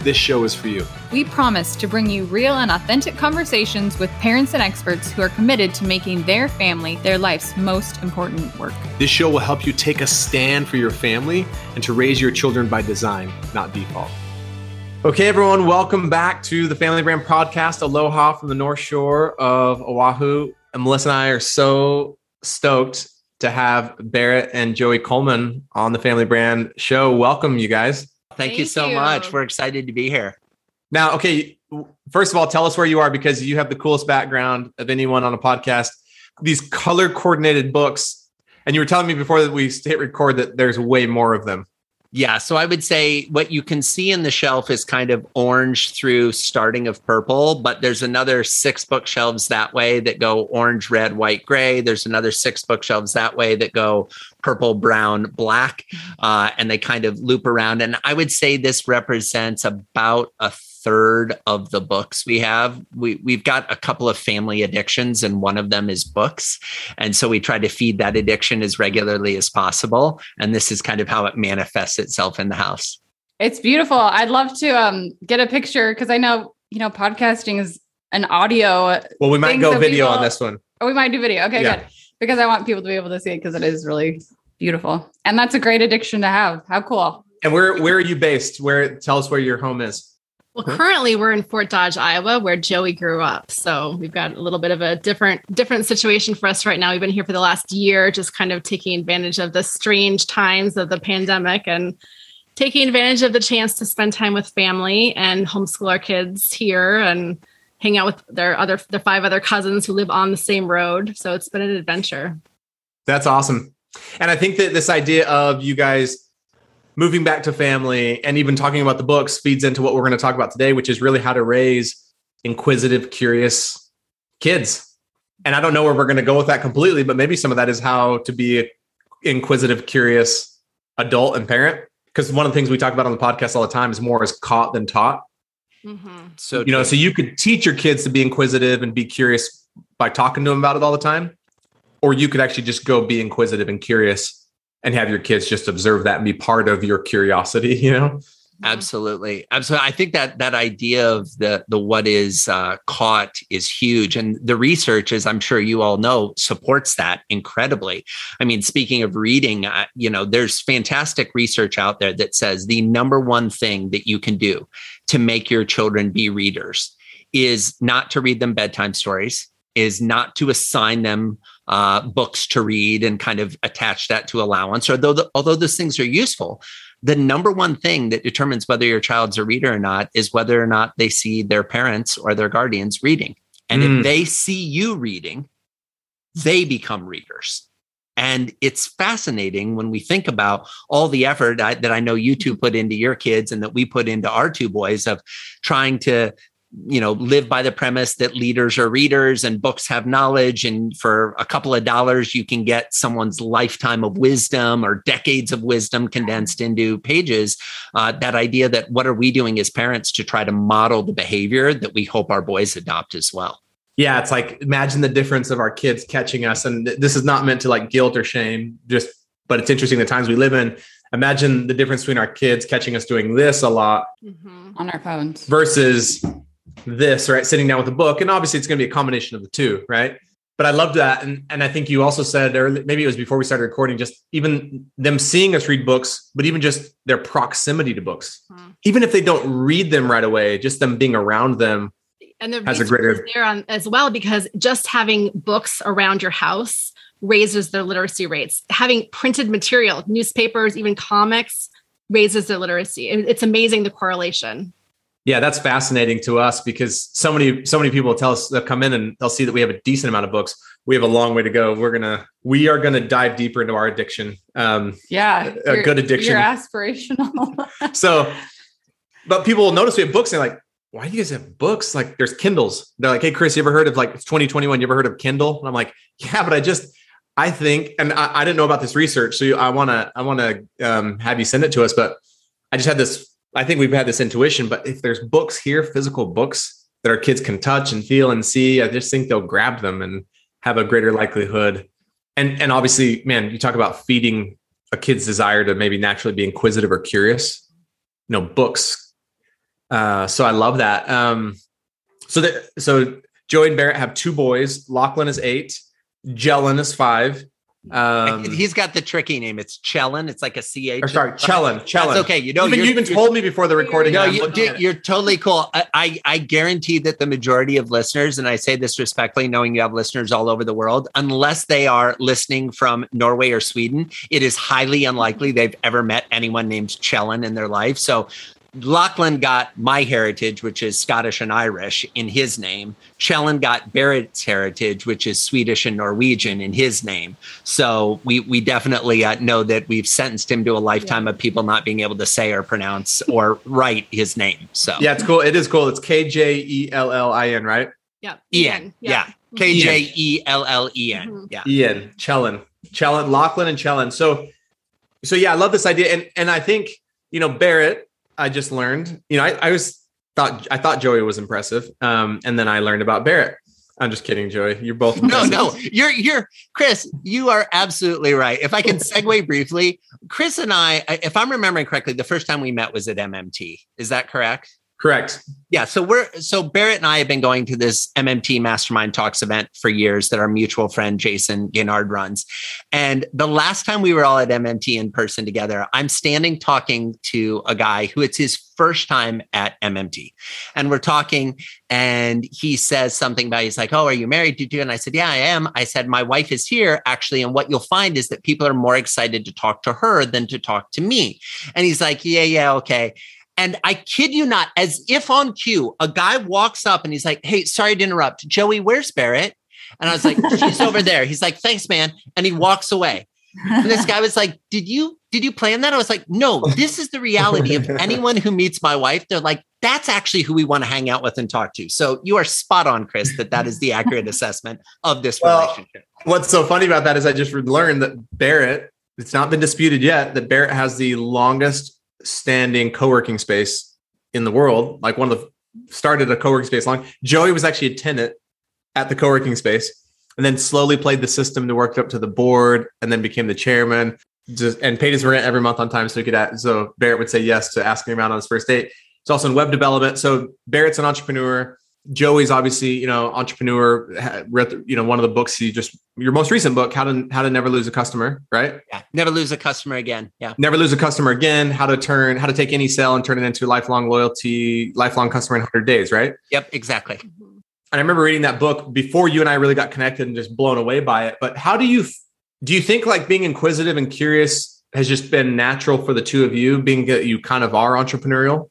this show is for you. We promise to bring you real and authentic conversations with parents and experts who are committed to making their family their life's most important work. This show will help you take a stand for your family and to raise your children by design, not default. Okay, everyone, welcome back to the Family Brand Podcast. Aloha from the North Shore of Oahu. And Melissa and I are so stoked to have Barrett and Joey Coleman on the Family Brand show. Welcome, you guys. Thank, Thank you so you. much. We're excited to be here. Now, okay, first of all, tell us where you are because you have the coolest background of anyone on a podcast. These color coordinated books, and you were telling me before that we hit record that there's way more of them. Yeah. So I would say what you can see in the shelf is kind of orange through starting of purple, but there's another six bookshelves that way that go orange, red, white, gray. There's another six bookshelves that way that go purple, brown, black, uh, and they kind of loop around. And I would say this represents about a third of the books we have. We we've got a couple of family addictions, and one of them is books. And so we try to feed that addiction as regularly as possible. And this is kind of how it manifests itself in the house. It's beautiful. I'd love to um, get a picture because I know you know podcasting is an audio. Well, we might go video on this one. Oh, we might do video. Okay, yeah. good. Because I want people to be able to see it because it is really beautiful, and that's a great addiction to have. How cool! And where where are you based? Where tell us where your home is. Well, currently we're in Fort Dodge, Iowa, where Joey grew up. So we've got a little bit of a different different situation for us right now. We've been here for the last year, just kind of taking advantage of the strange times of the pandemic and taking advantage of the chance to spend time with family and homeschool our kids here and hang out with their other their five other cousins who live on the same road. So it's been an adventure. That's awesome. And I think that this idea of you guys moving back to family and even talking about the books feeds into what we're going to talk about today, which is really how to raise inquisitive, curious kids. And I don't know where we're going to go with that completely, but maybe some of that is how to be an inquisitive, curious adult and parent. Because one of the things we talk about on the podcast all the time is more is caught than taught. Mm-hmm. So you know, so you could teach your kids to be inquisitive and be curious by talking to them about it all the time, or you could actually just go be inquisitive and curious and have your kids just observe that and be part of your curiosity you know? Absolutely. Absolutely. I think that that idea of the the what is uh, caught is huge and the research as i'm sure you all know supports that incredibly. I mean speaking of reading uh, you know there's fantastic research out there that says the number one thing that you can do to make your children be readers is not to read them bedtime stories is not to assign them uh, books to read and kind of attach that to allowance. Although the, although those things are useful, the number one thing that determines whether your child's a reader or not is whether or not they see their parents or their guardians reading. And mm. if they see you reading, they become readers. And it's fascinating when we think about all the effort I, that I know you two put into your kids and that we put into our two boys of trying to you know live by the premise that leaders are readers and books have knowledge. And for a couple of dollars you can get someone's lifetime of wisdom or decades of wisdom condensed into pages. Uh, that idea that what are we doing as parents to try to model the behavior that we hope our boys adopt as well? Yeah it's like imagine the difference of our kids catching us. And this is not meant to like guilt or shame just but it's interesting the times we live in. Imagine the difference between our kids catching us doing this a lot mm-hmm. on our phones. versus this, right? Sitting down with a book. And obviously it's going to be a combination of the two, right? But I loved that. And, and I think you also said, or maybe it was before we started recording, just even them seeing us read books, but even just their proximity to books, hmm. even if they don't read them right away, just them being around them and the has a greater there on as well because just having books around your house raises their literacy rates. Having printed material, newspapers, even comics raises their literacy. It's amazing the correlation. Yeah, that's fascinating to us because so many so many people tell us they'll come in and they'll see that we have a decent amount of books. We have a long way to go. We're gonna we are gonna dive deeper into our addiction. Um, yeah, a good addiction. You're aspirational. so, but people will notice we have books and like, why do you guys have books? Like there's Kindles. They're like, hey, Chris, you ever heard of like it's 2021? You ever heard of Kindle? And I'm like, yeah, but I just, I think, and I, I didn't know about this research. So I want to, I want to um, have you send it to us. But I just had this, I think we've had this intuition, but if there's books here, physical books that our kids can touch and feel and see, I just think they'll grab them and have a greater likelihood. And, and obviously, man, you talk about feeding a kid's desire to maybe naturally be inquisitive or curious. You know, books uh, so I love that. Um, so that so Joey and Barrett have two boys. Lachlan is eight. Jellen is five. Um, He's got the tricky name. It's Chellen. It's like a C H. Sorry, Chellen. Chellen. That's okay. You know, even, you even told me before the recording. No, you, are totally cool. I, I, I guarantee that the majority of listeners, and I say this respectfully, knowing you have listeners all over the world, unless they are listening from Norway or Sweden, it is highly unlikely they've ever met anyone named Chellen in their life. So Lachlan got my heritage, which is Scottish and Irish, in his name. Chellen got Barrett's heritage, which is Swedish and Norwegian, in his name. So we we definitely uh, know that we've sentenced him to a lifetime yeah. of people not being able to say or pronounce or write his name. So yeah, it's cool. It is cool. It's K J E L L I N, right? Yeah. Ian. Yeah. yeah. K J E L L E N. Mm-hmm. Yeah. Ian. Chellen. Chellen. Lachlan and Chellen. So so yeah, I love this idea, and and I think you know Barrett I just learned. You know, I, I was thought I thought Joey was impressive, um, and then I learned about Barrett. I'm just kidding, Joey. You're both impressive. no, no. You're you're Chris. You are absolutely right. If I can segue briefly, Chris and I, if I'm remembering correctly, the first time we met was at MMT. Is that correct? Correct. Yeah. So we're so Barrett and I have been going to this MMT Mastermind Talks event for years that our mutual friend Jayson Gaynor runs. And the last time we were all at MMT in person together, I'm standing talking to a guy who it's his first time at MMT. And we're talking, and he says something about he's like, Oh, are you married? Did you? And I said, Yeah, I am. I said, My wife is here actually. And what you'll find is that people are more excited to talk to her than to talk to me. And he's like, Yeah, yeah, okay. And I kid you not, as if on cue, a guy walks up and he's like, Hey, sorry to interrupt. Joey, where's Barrett? And I was like, She's over there. He's like, Thanks, man. And he walks away. And this guy was like, Did you did you plan that? I was like, No, this is the reality of anyone who meets my wife. They're like, that's actually who we want to hang out with and talk to. So you are spot on, Chris, that that is the accurate assessment of this well, relationship. What's so funny about that is I just learned that Barrett, it's not been disputed yet, that Barrett has the longest standing co-working space in the world, like one of the started a co-working space long. Joey was actually a tenant at the co-working space and then slowly played the system to work up to the board and then became the chairman just and paid his rent every month on time so he could at, so Barrett would say yes to asking him out on his first date. It's also in web development. So Barrett's an entrepreneur. Joey's obviously, you know, entrepreneur. Read, you know, one of the books he just your most recent book, how to how to never lose a customer, right? Yeah, never lose a customer again. Yeah, never lose a customer again. How to turn, how to take any sale and turn it into lifelong loyalty, lifelong customer in 100 days, right? Yep, exactly. And I remember reading that book before you and I really got connected and just blown away by it. But how do you do? You think like being inquisitive and curious has just been natural for the two of you, being that you kind of are entrepreneurial?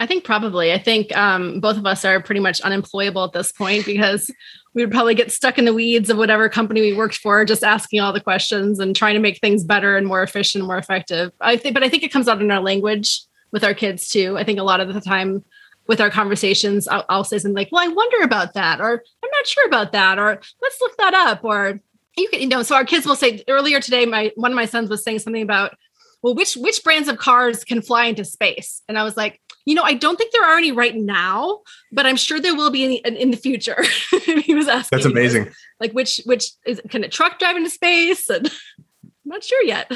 I think probably. I think um, both of us are pretty much unemployable at this point because we would probably get stuck in the weeds of whatever company we worked for, just asking all the questions and trying to make things better and more efficient, and more effective. I think, but I think it comes out in our language with our kids too. I think a lot of the time with our conversations, I'll, I'll say something like, "Well, I wonder about that," or "I'm not sure about that," or "Let's look that up," or you can, you know. So our kids will say earlier today, my one of my sons was saying something about, "Well, which which brands of cars can fly into space?" And I was like you know, I don't think there are any right now, but I'm sure there will be in the, in the future. he was asking. That's amazing. like which which is can a truck drive into space? And I'm not sure yet.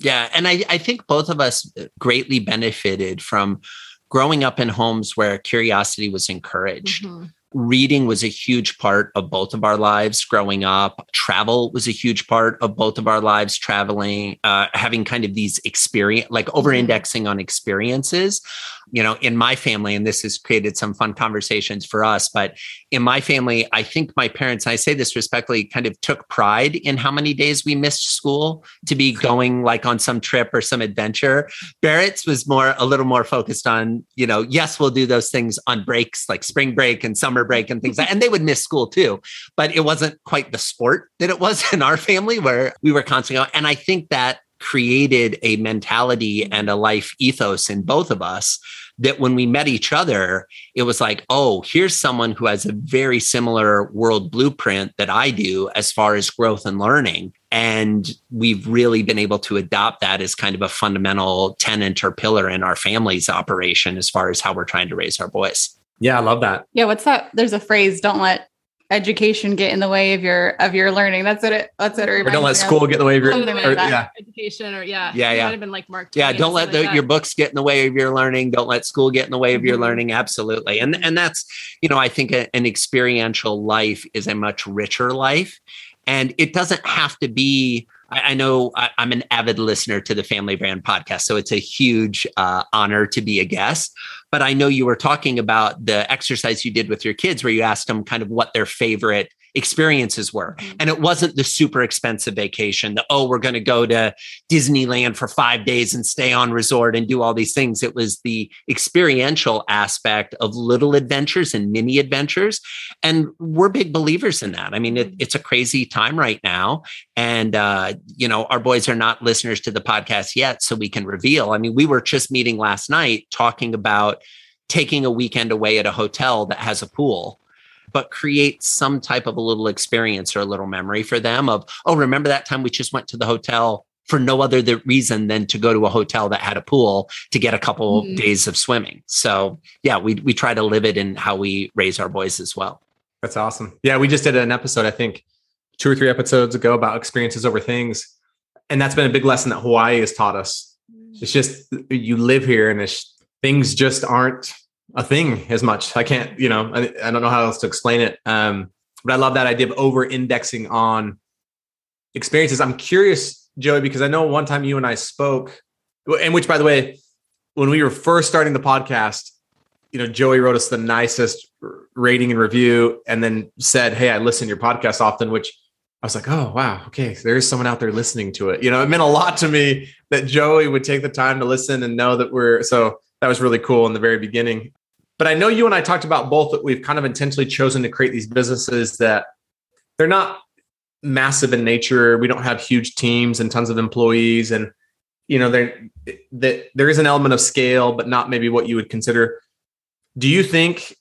Yeah, and I I think both of us greatly benefited from growing up in homes where curiosity was encouraged. Mm-hmm reading was a huge part of both of our lives growing up travel was a huge part of both of our lives traveling uh, having kind of these experience like over mm-hmm. indexing on experiences you know in my family and this has created some fun conversations for us but in my family i think my parents i say this respectfully kind of took pride in how many days we missed school to be going like on some trip or some adventure. Barrett's was more a little more focused on you know yes we'll do those things on breaks like spring break and summer break and things like and they would miss school too but it wasn't quite the sport that it was in our family where we were constantly and i think that created a mentality and a life ethos in both of us that when we met each other, it was like, oh, here's someone who has a very similar world blueprint that I do as far as growth and learning. And we've really been able to adopt that as kind of a fundamental tenant or pillar in our family's operation as far as how we're trying to raise our boys. Yeah, I love that. Yeah, what's that? There's a phrase, don't let education get in the way of your of your learning. That's what it that's what it Or don't let school get in the way of your Something like or- that. yeah. Education or yeah. Yeah, yeah. Might have been like Mark. Yeah, Twain or don't let the, like your books get in the way of your learning. Don't let school get in the way of your Mhm. learning. Absolutely, and and that's you know I think a, an experiential life is a much richer life, and it doesn't have to be. I, I know I, I'm an avid listener to the Family Brand podcast, so it's a huge uh, honor to be a guest. But I know you were talking about the exercise you did with your kids, where you asked them kind of what their favorite experiences were. Mhm. And it wasn't the super expensive vacation, the, oh, we're going to go to Disneyland for five days and stay on resort and do all these things. It was the experiential aspect of little adventures and mini adventures. And we're big believers in that. I mean, it, it's a crazy time right now. And, uh, you know, our boys are not listeners to the podcast yet, so we can reveal. I mean, we were just meeting last night talking about taking a weekend away at a hotel that has a pool but create some type of a little experience or a little memory for them of, oh, remember that time we just went to the hotel for no other th- reason than to go to a hotel that had a pool to get a couple Mhm. days of swimming. So yeah, we we try to live it in how we raise our boys as well. That's awesome. Yeah, we just did an episode, I think, two or three episodes ago about experiences over things. And that's been a big lesson that Hawaii has taught us. It's just you live here and it's, things just aren't a thing as much. I can't, you know, I, I don't know how else to explain it. Um, but I love that idea of over indexing on experiences. I'm curious, Joey, because I know one time you and I spoke, and which, by the way, when we were first starting the podcast, you know, Joey wrote us the nicest rating and review and then said, Hey, I listen to your podcast often, which I was like, Oh, wow. Okay. There is someone out there listening to it. You know, it meant a lot to me that Joey would take the time to listen and know that we're so that was really cool in the very beginning. But I know you and I talked about both that we've kind of intentionally chosen to create these businesses that they're not massive in nature. We don't have huge teams and tons of employees. And, you know, there that there is an element of scale, but not maybe what you would consider. Do you think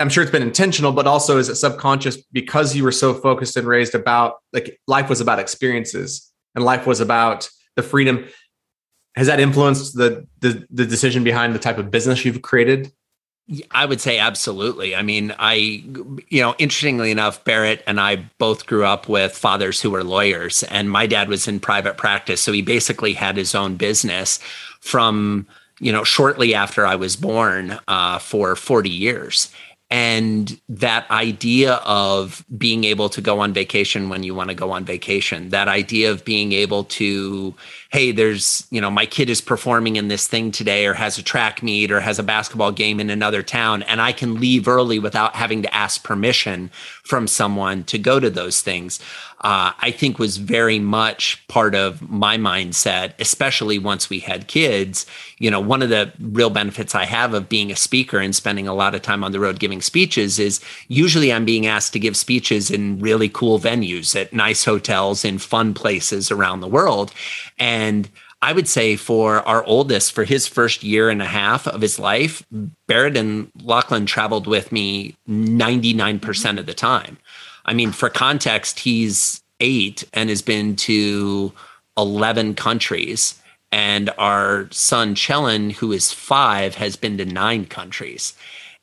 I'm sure it's been intentional, but also is it subconscious because you were so focused and raised about like life was about experiences and life was about the freedom. Has that influenced the the, the decision behind the type of business you've created? I would say absolutely. I mean, I, you know, interestingly enough, Barrett and I both grew up with fathers who were lawyers, and my dad was in private practice. So he basically had his own business from, you know, shortly after I was born uh, for 40 years. And that idea of being able to go on vacation when you want to go on vacation, that idea of being able to, hey, there's, you know, my kid is performing in this thing today or has a track meet or has a basketball game in another town, and I can leave early without having to ask permission from someone to go to those things. Uh, I think was very much part of my mindset, especially once we had kids. You know, one of the real benefits I have of being a speaker and spending a lot of time on the road giving speeches is usually I'm being asked to give speeches in really cool venues at nice hotels in fun places around the world. And I would say for our oldest, for his first year and a half of his life, Barrett and Lachlan traveled with me 99% of the time. I mean, for context, he's eight and has been to 11 countries. And our son, Chellen, who is five, has been to nine countries.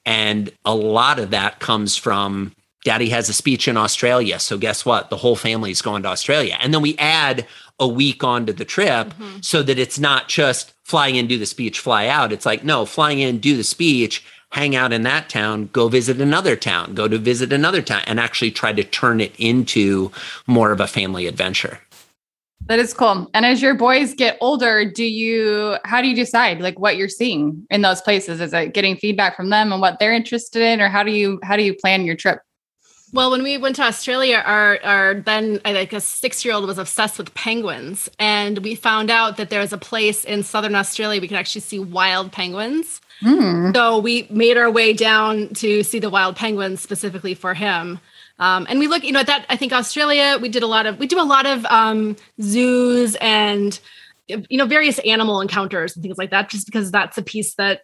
And a lot of that comes from daddy has a speech in Australia. So guess what? The whole family's going to Australia. And then we add a week onto the trip mm-hmm. so that it's not just fly in, do the speech, fly out. It's like, no, flying in, do the speech, hang out in that town, go visit another town, go to visit another town, and actually try to turn it into more of a family adventure. That is cool. And as your boys get older, do you how do you decide like what you're seeing in those places? Is it getting feedback from them and what they're interested in or how do you how do you plan your trip? Well, when we went to Australia, our our then I think a six year old was obsessed with penguins, and we found out that there was a place in southern Australia we could actually see wild penguins. Hmm. So we made our way down to see the wild penguins specifically for him. Um, and we look, you know, at that I think Australia, we did a lot of we do a lot of um, zoos and you know various animal encounters and things like that, just because that's a piece that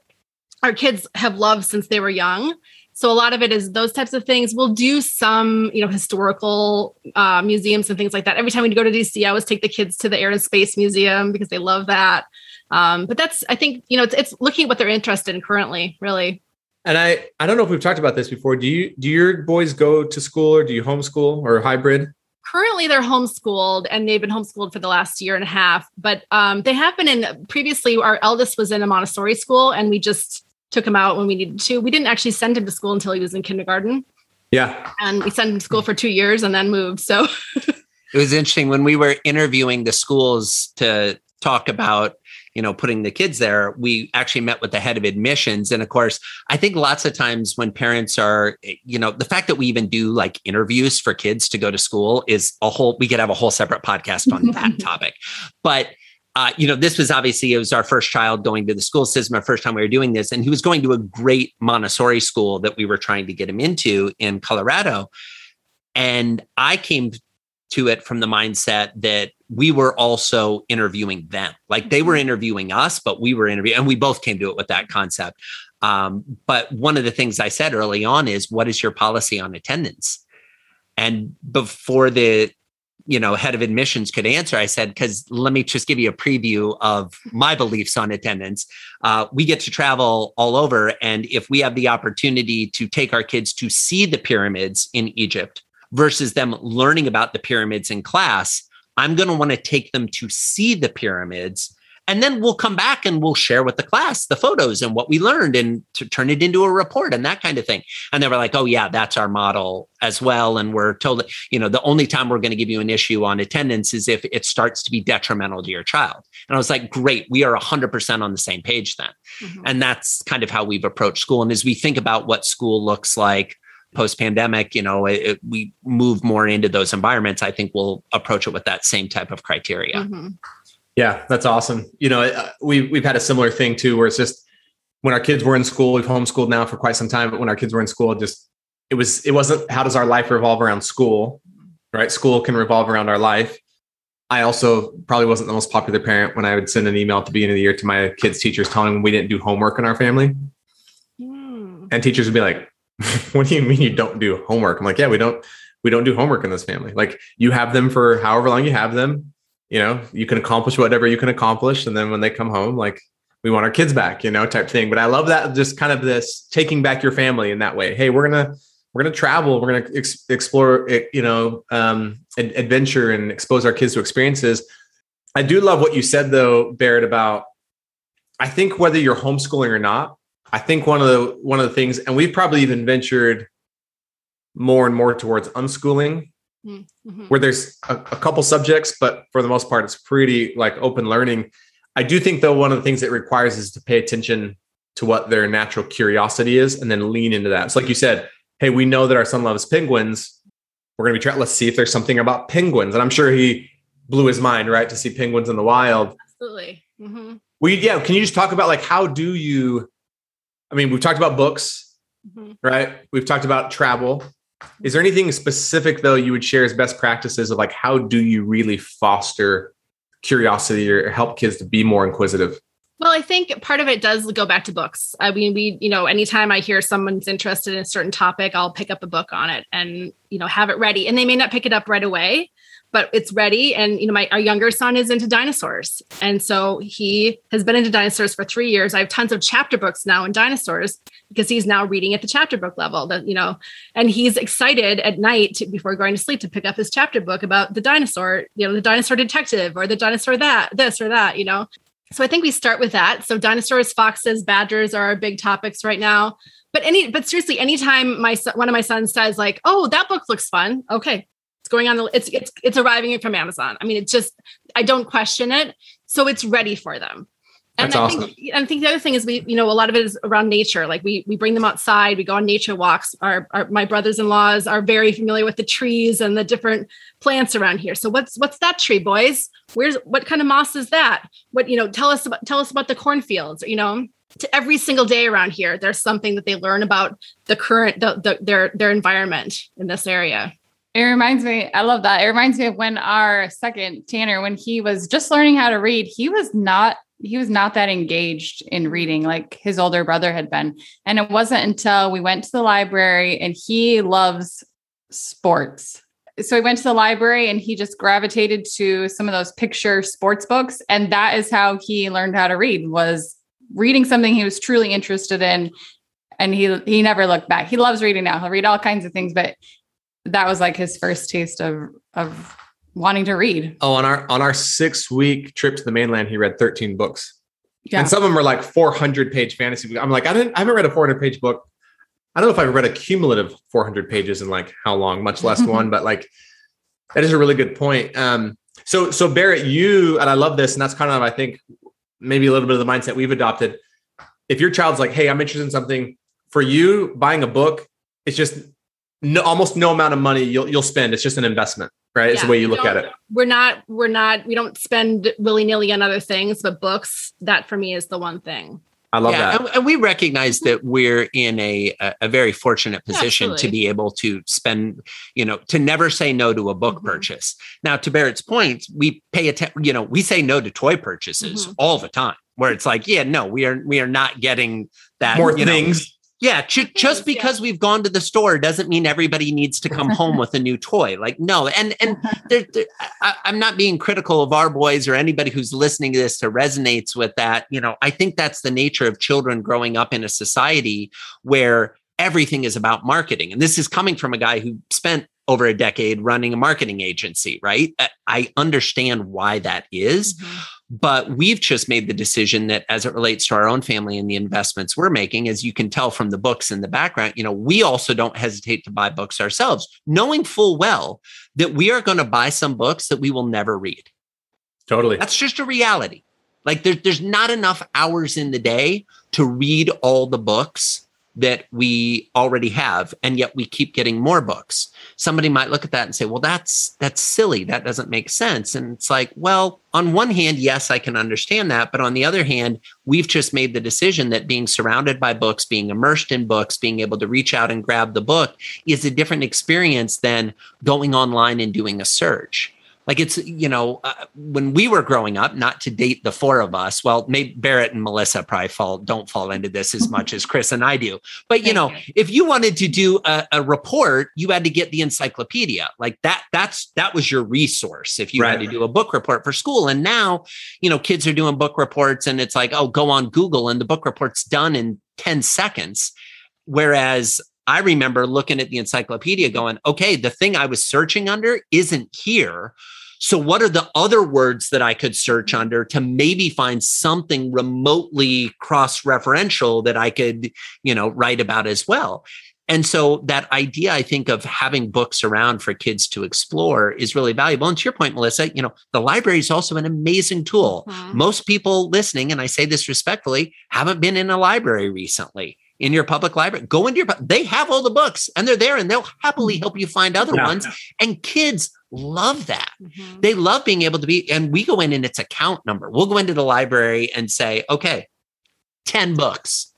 our kids have loved since they were young. So a lot of it is those types of things. We'll do some, you know, historical uh, museums and things like that. Every time we go to DC, I always take the kids to the Air and Space Museum because they love that. Um, but that's, I think, you know, it's, it's looking at what they're interested in currently, really. And I, I don't know if we've talked about this before. Do you, do your boys go to school or do you homeschool or hybrid? currently they're homeschooled and they've been homeschooled for the last year and a half but um, they have been in previously our eldest was in a montessori school and we just took him out when we needed to. We didn't actually send him to school until he was in kindergarten. Yeah. And we sent him to school for two years and then moved. So it was interesting when we were interviewing the schools to talk about you know putting the kids there we actually met with the head of admissions and of course i think lots of times when parents are you know the fact that we even do like interviews for kids to go to school is a whole we could have a whole separate podcast on that topic but uh, you know, this was obviously it was our first child going to the school system, our first time we were doing this, and he was going to a great Montessori school that we were trying to get him into in Colorado. And I came to it from the mindset that we were also interviewing them, like they were mm-hmm. interviewing us, but we were interviewing, and we both came to it with that concept. Um, but one of the things I said early on is, "What is your policy on attendance?" And before the you know head of admissions could answer i said because let me just give you a preview of my beliefs on attendance uh, we get to travel all over and if we have the opportunity to take our kids to see the pyramids in egypt versus them learning about the pyramids in class i'm going to want to take them to see the pyramids and then we'll come back and we'll share with the class the photos and what we learned and to turn it into a report and that kind of thing. And they were like oh yeah that's our model as well and we're told you know the only time we're going to give you an issue on attendance is if it starts to be detrimental to your child. And i was like great we are 100% on the same page then. Mm-hmm. and that's kind of how we've approached school and as we think about what school looks like post pandemic you know it, it, we move more into those environments i think we'll approach it with that same type of criteria mm-hmm. Yeah, that's awesome. You know, uh, we we've had a similar thing too, where it's just when our kids were in school, we've homeschooled now for quite some time, but when our kids were in school, just it was it wasn't how does our life revolve around school, right? School can revolve around our life. I also probably wasn't the most popular parent when I would send an email at the beginning of the year to my kids' teachers telling them we didn't do homework in our family. Mm. And teachers would be like, What do you mean you don't do homework? I'm like, Yeah, we don't we don't do homework in this family. Like you have them for however long you have them you know you can accomplish whatever you can accomplish and then when they come home like we want our kids back you know type thing but i love that just kind of this taking back your family in that way hey we're gonna we're gonna travel we're gonna ex- explore you know um, adventure and expose our kids to experiences i do love what you said though barrett about i think whether you're homeschooling or not i think one of the one of the things and we've probably even ventured more and more towards unschooling mm-hmm. where there's a, a couple subjects, but for the most part, it's pretty like open learning. I do think though one of the things it requires is to pay attention to what their natural curiosity is and then lean into that. So like you said, hey, we know that our son loves penguins. We're going to be trying, let's see if there's something about penguins. And I'm sure he blew his mind, right? To see penguins in the wild. Absolutely. Mm-hmm. Well, yeah. Can you just talk about like, how do you, I mean, we've talked about books, mm-hmm. right? We've talked about travel. Is there anything specific though you would share as best practices of like how do you really foster curiosity or help kids to be more inquisitive? Well, I think part of it does go back to books. I mean, we, you know, anytime I hear someone's interested in a certain topic, I'll pick up a book on it and, you know, have it ready. And they may not pick it up right away, but it's ready. And you know, my our younger son is into dinosaurs, and so he has been into dinosaurs for three years. I have tons of chapter books now in dinosaurs because he's now reading at the chapter book level. That you know, and he's excited at night to, before going to sleep to pick up his chapter book about the dinosaur, you know, the dinosaur detective or the dinosaur that this or that, you know. So I think we start with that. So dinosaurs, foxes, badgers are our big topics right now but any but seriously anytime my one of my sons says like oh that book looks fun okay it's going on the it's it's it's arriving from Amazon. I mean, it's just I don't question it. So it's ready for them. And That's I awesome. think and I think the other thing is we, you know, a lot of it is around nature. Like we we bring them outside, we go on nature walks. Our, our my brothers-in-laws are very familiar with the trees and the different plants around here. So what's what's that tree, boys? Where's what kind of moss is that? What, you know, tell us about tell us about the cornfields, you know to every single day around here there's something that they learn about the current the, the, their their environment in this area it reminds me, I love that. It reminds me of when our second Tanner, when he was just learning how to read, he was not he was not that engaged in reading like his older brother had been. And it wasn't until we went to the library and he loves sports. So we went to the library and he just gravitated to some of those picture sports books and that is how he learned how to read was reading something he was truly interested in and he he never looked back. He loves reading now. He'll read all kinds of things but that was like his first taste of of wanting to read. Oh, on our on our six week trip to the mainland, he read 13 books. Yeah. And some of them were like 400 page fantasy. I'm like, I didn't, I haven't read a 400 page book. I don't know if I've read a cumulative 400 pages in like how long, much less one, but like that is a really good point. Um, so, so Barrett, you, and I love this, and that's kind of, I think, maybe a little bit of the mindset we've adopted. If your child's like, Hey, I'm interested in something for you, buying a book, it's just no, almost no amount of money you'll, you'll spend. It's just an investment right? It's the way you we look at it. We're not, we're not, we don't spend willy nilly on other things, but books, that for me is the one thing. I love yeah, that. And, and we recognize that we're in a a, a very fortunate Yeah, position to be able to spend, you know, to never say no to a book Mhm. purchase. Now, to Barrett's point, we pay attention. You know, we say no to toy purchases Mhm. all the time. Where it's like, yeah, no, we are we are not getting that More you know, things. Yeah, ju- just yeah. because we've gone to the store doesn't mean everybody needs to come home with a new toy. Like, no, and and there, there, I, I'm not being critical of our boys or anybody who's listening to this that resonates with that. You know, I think that's the nature of children growing up in a society where everything is about marketing, and this is coming from a guy who spent over a decade running a marketing agency. Right? I- I understand why that is but we've just made the decision that as it relates to our own family and the investments we're making as you can tell from the books in the background you know we also don't hesitate to buy books ourselves knowing full well that we are going to buy some books that we will never read Totally. that's just a reality like there, there's not enough hours in the day to read all the books that we already have and yet we keep getting more books. Somebody might look at that and say well that's that's silly. That doesn't make sense. And it's like well on one hand yes i can understand that. But on the other hand we've just made the decision that being surrounded by books being immersed in books being able to reach out and grab the book is a different experience than going online and doing a search like it's you know uh, when we were growing up not to date the four of us well maybe barrett and melissa probably fall don't fall into this as much as chris and i do. But you know if you wanted to do a, a report you had to get the encyclopedia. Like that that's that was your resource if you had to do a book report for school. And now you know kids are doing book reports and it's like oh go on google and the book report's done in 10 seconds. Whereas I remember looking at the encyclopedia going, okay, the thing I was searching under isn't here. So, what are the other words that I could search under to maybe find something remotely cross referential that I could, you know, write about as well? And so, that idea, I think, of having books around for kids to explore is really valuable. And to your point, Melissa, you know, the library is also an amazing tool. Mhm. Most people listening, and I say this respectfully, haven't been in a library recently. In your public library, go into your, they have all the books and they're there and they'll happily help you find other Yeah. ones. And kids love that. Mhm. They love being able to be, and we go in and it's a count number. We'll go into the library and say, okay, 10 books,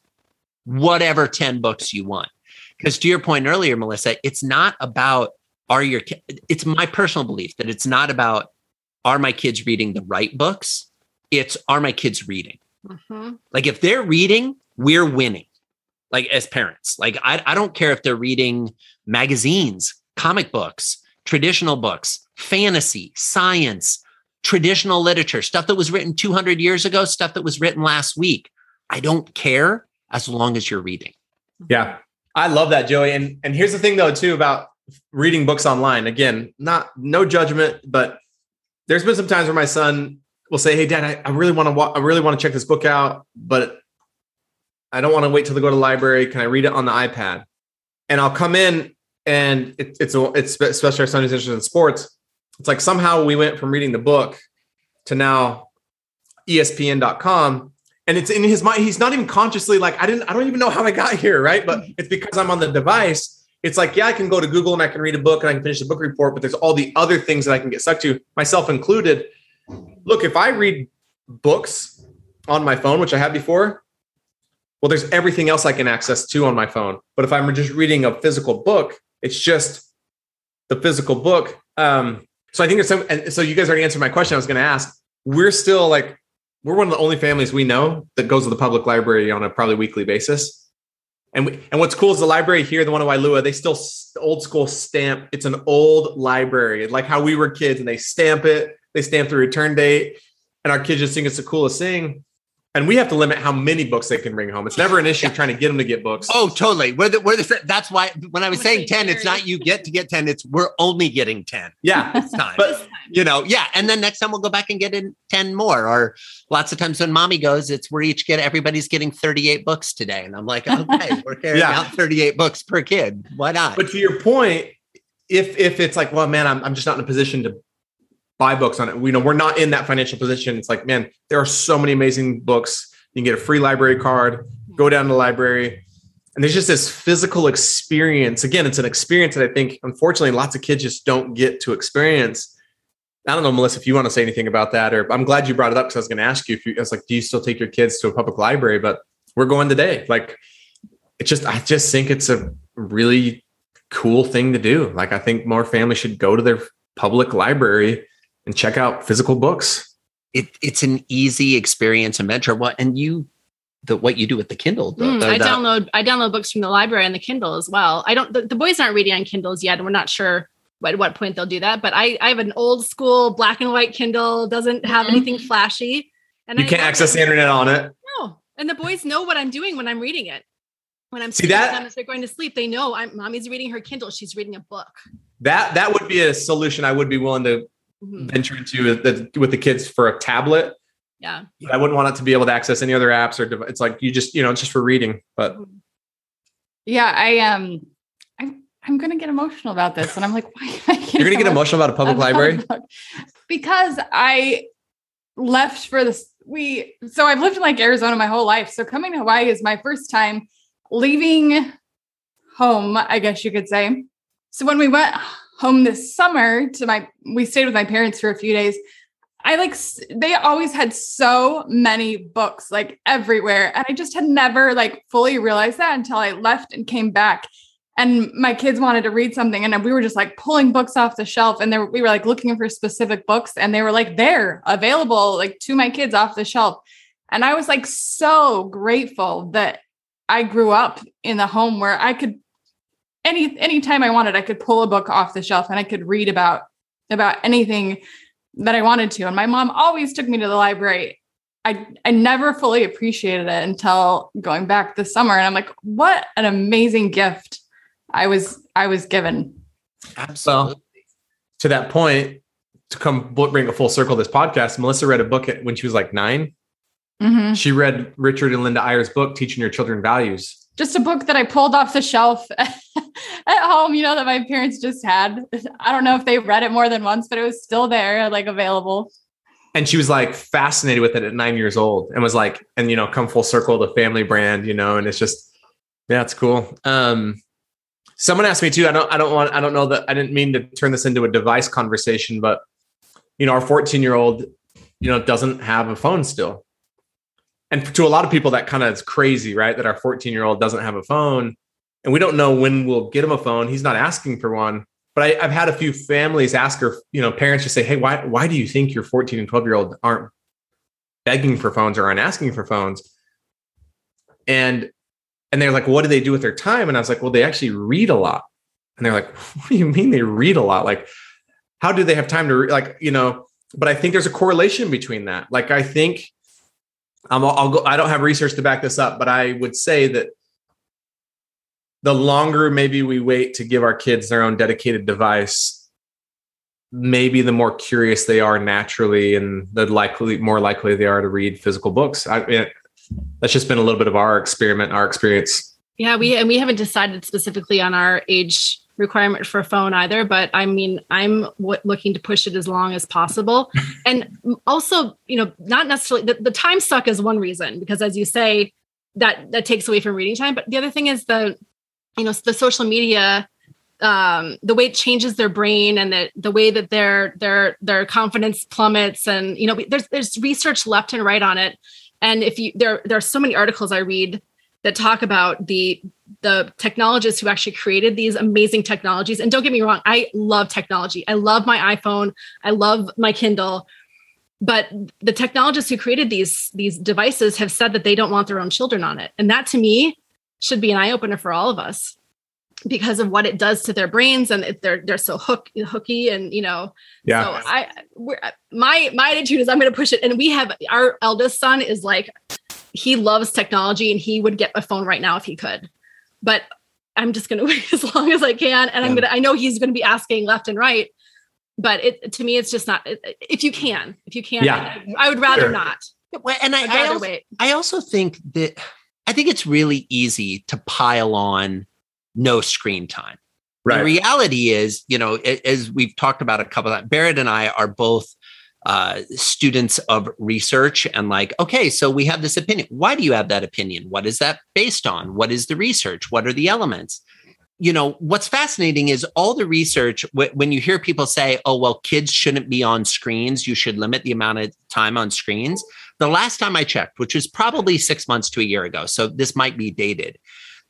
whatever 10 books you want. Because to your point earlier, Melissa, it's not about are your, it's my personal belief that it's not about are my kids reading the right books? It's are my kids reading? Mhm. Like if they're reading, we're winning. Like as parents, like I, I don't care if they're reading magazines, comic books, traditional books, fantasy, science, traditional literature, stuff that was written 200 years ago, stuff that was written last week. I don't care as long as you're reading. Yeah. I love that, Joey. And and here's the thing though, too, about reading books online. Again, not no judgment, but there's been some times where my son will say, Hey dad, I, I really want to wa- I really want to check this book out, but I don't want to wait till they go to the library. Can I read it on the iPad? And I'll come in and it, it's a, it's especially our son who's interested in sports. It's like somehow we went from reading the book to now ESPN.com and it's in his mind he's not even consciously like i didn't i don't even know how i got here right but it's because i'm on the device it's like yeah i can go to google and i can read a book and i can finish the book report but there's all the other things that i can get stuck to myself included look if i read books on my phone which i had before well there's everything else i can access to on my phone but if i'm just reading a physical book it's just the physical book um so i think there's some and so you guys already answered my question i was going to ask we're still like we're one of the only families we know that goes to the public library on a probably weekly basis. And we, and what's cool is the library here, the one in Waialua, they still old school stamp. It's an old library, like how we were kids, and they stamp it. They stamp the return date, and our kids just think it's the coolest thing and we have to limit how many books they can bring home. It's never an issue trying to get them to get books. Oh, totally. We're the, we're the, that's why when I was saying 10, it's not you get to get 10, it's we're only getting 10. Yeah. This time. But, you know, yeah. And then next time we'll go back and get in 10 more. Or lots of times when mommy goes, it's we're each get everybody's getting 38 books today. And I'm like, okay, we're carrying yeah. out 38 books per kid. Why not? But to your point, if if it's like, well, man, I'm, I'm just not in a position to buy books on it. We know we're not in that financial position. It's like, man, there are so many amazing books. You can get a free library card, go down to the library. And there's just this physical experience. Again, it's an experience that I think, unfortunately, lots of kids just don't get to experience. I don't know, Melissa, if you want to say anything about that, or I'm glad you brought it up because I was going to ask you if you, I was like, do you still take your kids to a public library? But we're going today. Like, it's just, I just think it's a really cool thing to do. Like, I think more families should go to their public library and check out physical books. It, it's an easy experience and mentor. What and you the what you do with the Kindle. The, mm, the, I download I download books from the library and the Kindle as well. I don't the, the, boys aren't reading on Kindles yet, and we're not sure at what point they'll do that. But I I have an old school black and white Kindle, doesn't have mm-hmm. anything flashy. And you I can't access it. the internet on it. No, and the boys know what I'm doing when I'm reading it. When I'm see that as they're going to sleep, they know I'm mommy's reading her Kindle. She's reading a book. That that would be a solution I would be willing to mm-hmm. venture into the, with the kids for a tablet. Yeah. But I wouldn't want it to be able to access any other apps or it's like you just, you know, it's just for reading. But mm-hmm. yeah, I um I'm I'm gonna get emotional about this. And I'm like, why am I You're gonna get emotional about a public library? because I left for this we so I've lived in like Arizona my whole life. So coming to Hawaii is my first time leaving home, I guess you could say. So when we went home this summer to my we stayed with my parents for a few days. I like they always had so many books like everywhere. And i just had never like fully realized that until i left and came back. And my kids wanted to read something and we were just like pulling books off the shelf and there we were like looking for specific books and they were like there available like to my kids off the shelf. And i was like so grateful that i grew up in the home where i could any anytime I wanted, I could pull a book off the shelf and I could read about about anything that I wanted to. And my mom always took me to the library. I I never fully appreciated it until going back this summer. And I'm like, what an amazing gift I was I was given. Absolutely. Well, to that point, to come bring a full circle this podcast, Melissa read a book when she was like 9 mm-hmm. She read Richard and Linda Eyre's book, Teaching Your Children Values just a book that I pulled off the shelf at home, you know, that my parents just had. I don't know if they read it more than once, but it was still there, like available. And she was like fascinated with it at nine years old and was like, and you know, come full circle, the family brand, you know, and it's just, yeah, it's cool. Um, someone asked me too, I don't, I don't want, I don't know that I didn't mean to turn this into a device conversation, but you know, our 14 year old, you know, doesn't have a phone still and to a lot of people that kind of is crazy right? That our 14 year old doesn't have a phone. And we don't know when we'll get him a phone. He's not asking for one. But I, have had a few families ask her you know parents just say hey why why do you think your 14 and 12 year old aren't begging for phones or aren't asking for phones? And and they're like what do they do with their time? And i was like well they actually read a lot. And they're like what do you mean they read a lot? Like how do they have time to re-? like you know but i think there's a correlation between that. Like i think um, I'll, go. I don't have research to back this up, but I would say that the longer maybe we wait to give our kids their own dedicated device, maybe the more curious they are naturally, and the likely more likely they are to read physical books. I, that's just been a little bit of our experiment, our experience. Yeah, we and we haven't decided specifically on our age requirement for a phone either, but I mean, I'm w- looking to push it as long as possible. and also, you know, not necessarily the, the time suck is one reason because as you say, that that takes away from reading time. But the other thing is the, you know, the social media, um, the way it changes their brain and the the way that their their their confidence plummets. And you know, there's there's research left and right on it. And if you there there are so many articles I read that talk about the the technologists who actually created these amazing technologies. And don't get me wrong, I love technology. I love my iPhone. I love my Kindle. but the technologists who created these these devices have said that they don't want their own children on it and that to me should be an eye opener for all of us because of what it does to their brains and they're they're so hook hooky and you know yeah so i my my attitude is i'm going to push it and we have our eldest son is like he loves technology and he would get a phone right now if he could but i'm just going to wait as long as i can and yeah. i'm going to i know he's going to be asking left and right but it to me it's just not if you can if you can yeah. I, I would rather sure. not well, and I, I also, I also think that I think it's really easy to pile on no screen time. Right. The reality is, you know, as we've talked about a couple of that, Berit and I are both uh, students of research and like, okay, so we have this opinion. Why do you have that opinion? What is that based on? What is the research? What are the elements? You know, what's fascinating is all the research, when you hear people say, oh, well, kids shouldn't be on screens, you should limit the amount of time on screens. The last time I checked, which was probably six months to a year ago, so this might be dated,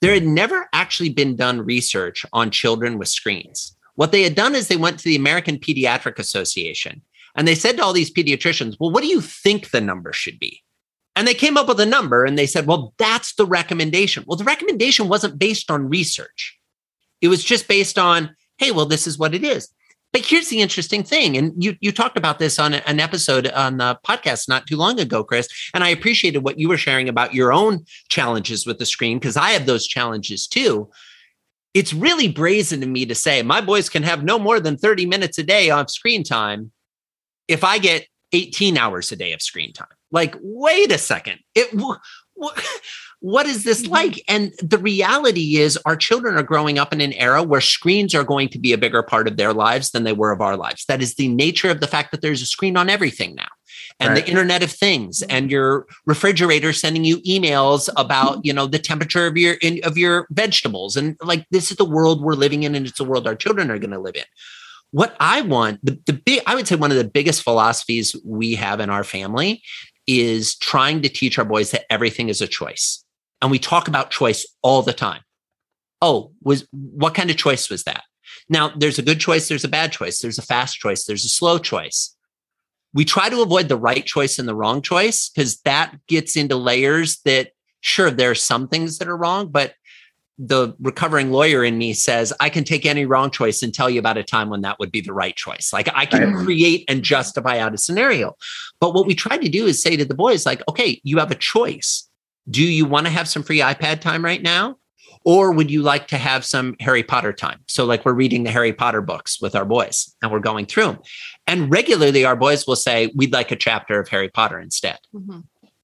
there had never actually been done research on children with screens. What they had done is they went to the American Pediatric Association and they said to all these pediatricians, Well, what do you think the number should be? And they came up with a number and they said, Well, that's the recommendation. Well, the recommendation wasn't based on research, it was just based on, Hey, well, this is what it is. But here's the interesting thing, and you you talked about this on an episode on the podcast not too long ago, Chris. And I appreciated what you were sharing about your own challenges with the screen because I have those challenges too. It's really brazen to me to say my boys can have no more than 30 minutes a day of screen time if I get 18 hours a day of screen time. Like, wait a second. It what is this mm-hmm. like? And the reality is, our children are growing up in an era where screens are going to be a bigger part of their lives than they were of our lives. That is the nature of the fact that there's a screen on everything now. And right. the Internet of Things, and mm-hmm. your refrigerator sending you emails about, mm-hmm. you know, the temperature of your in, of your vegetables, and like this is the world we're living in, and it's the world our children are going to live in what I want, the, the big, I would say one of the biggest philosophies we have in our family is trying to teach our boys that everything is a choice. And we talk about choice all the time. Oh, was what kind of choice was that? Now, there's a good choice, there's a bad choice, there's a fast choice, there's a slow choice. We try to avoid the right choice and the wrong choice because that gets into layers that, sure, there are some things that are wrong, but the recovering lawyer in me says I can take any wrong choice and tell you about a time when that would be the right choice. Like I can right. create and justify out a scenario. But what we try to do is say to the boys, like, okay, you have a choice. Do you want to have some free iPad time right now? Or would you like to have some Harry Potter time? So, like, we're reading the Harry Potter books with our boys and we're going through them. And regularly, our boys will say, We'd like a chapter of Harry Potter instead. Mm-hmm.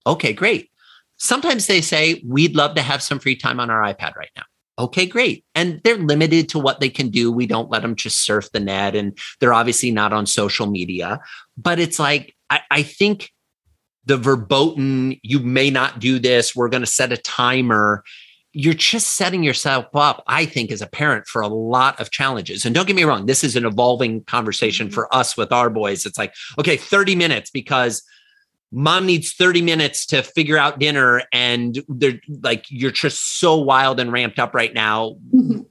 Okay, great. Sometimes they say, We'd love to have some free time on our iPad right now. Okay, great. And they're limited to what they can do. We don't let them just surf the net and they're obviously not on social media. But it's like, I, I think the verboten, you may not do this, we're going to set a timer. You're just setting yourself up, I think, as a parent for a lot of challenges. And don't get me wrong, this is an evolving conversation mm-hmm. for us with our boys. It's like, okay, 30 minutes because mom needs 30 minutes to figure out dinner and they're like you're just so wild and ramped up right now. Mm-hmm.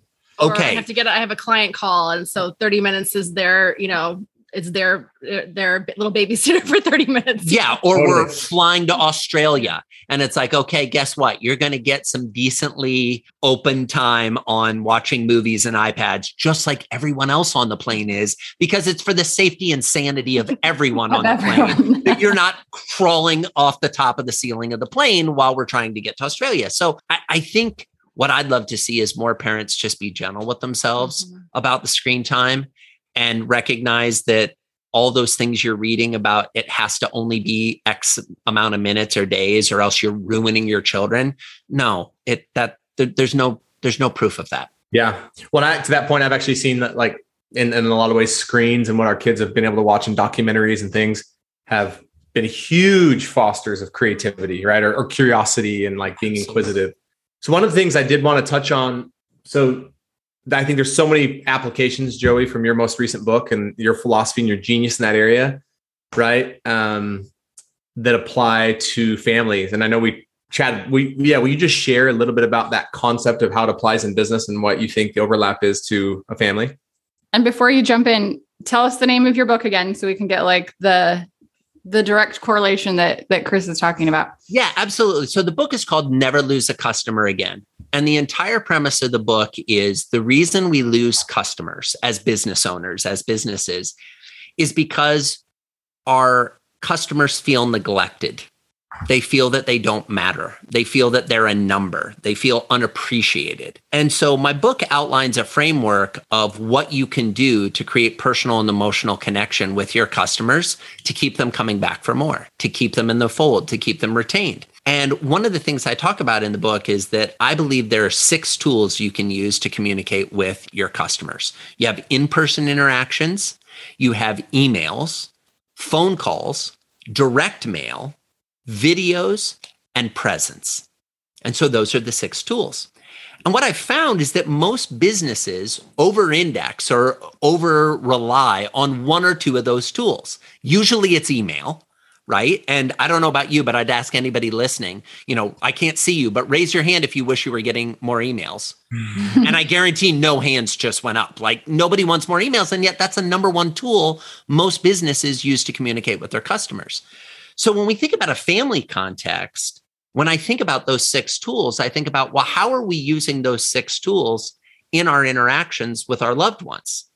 Okay I have to get I have a client call and so 30 minutes is their you know it's their their little babysitter for 30 minutes. Yeah, or we're flying to Australia and it's like, okay, guess what? You're going to get some decently open time on watching movies and iPads just like everyone else on the plane is because it's for the safety and sanity of everyone on the plane that you're not crawling off the top of the ceiling of the plane while we're trying to get to Australia. So I, I think what I'd love to see is more parents just be gentle with themselves mm-hmm. about the screen time and recognize that all those things you're reading about it has to only be x amount of minutes or days or else you're ruining your children. No it that there, there's no there's no proof of that. Yeah. Well I, to that point i've actually seen that like in, in a lot of ways screens and what our kids have been able to watch in documentaries and things have been huge fosters of creativity right? Or, or curiosity and like being Absolutely. inquisitive. So one of the things i did want to touch on so I think there's so many applications, Joey, from your most recent book and your philosophy and your genius in that area, right? Um, that apply to families. And I know we chatted, we yeah, will you just share a little bit about that concept of how it applies in business and what you think the overlap is to a family? And before you jump in, tell us the name of your book again so we can get like the the direct correlation that that Chris is talking about. Yeah, absolutely. So the book is called Never Lose a Customer Again. And the entire premise of the book is the reason we lose customers as business owners, as businesses, is because our customers feel neglected. They feel that they don't matter. They feel that they're a number. They feel unappreciated. And so my book outlines a framework of what you can do to create personal and emotional connection with your customers to keep them coming back for more, to keep them in the fold, to keep them retained. And one of the things I talk about in the book is that I believe there are six tools you can use to communicate with your customers. You have in person interactions, you have emails, phone calls, direct mail, videos, and presence. And so those are the six tools. And what I've found is that most businesses over index or over rely on one or two of those tools. Usually it's email, right? And I don't know about you, but I'd ask anybody listening, you know, I can't see you, but raise your hand if you wish you were getting more emails. Hmm. and I guarantee no hands just went up. Like nobody wants more emails. And yet that's the number one tool most businesses use to communicate with their customers. So when we think about a family context, when I think about those six tools, I think about, well, how are we using those six tools in our interactions with our loved ones?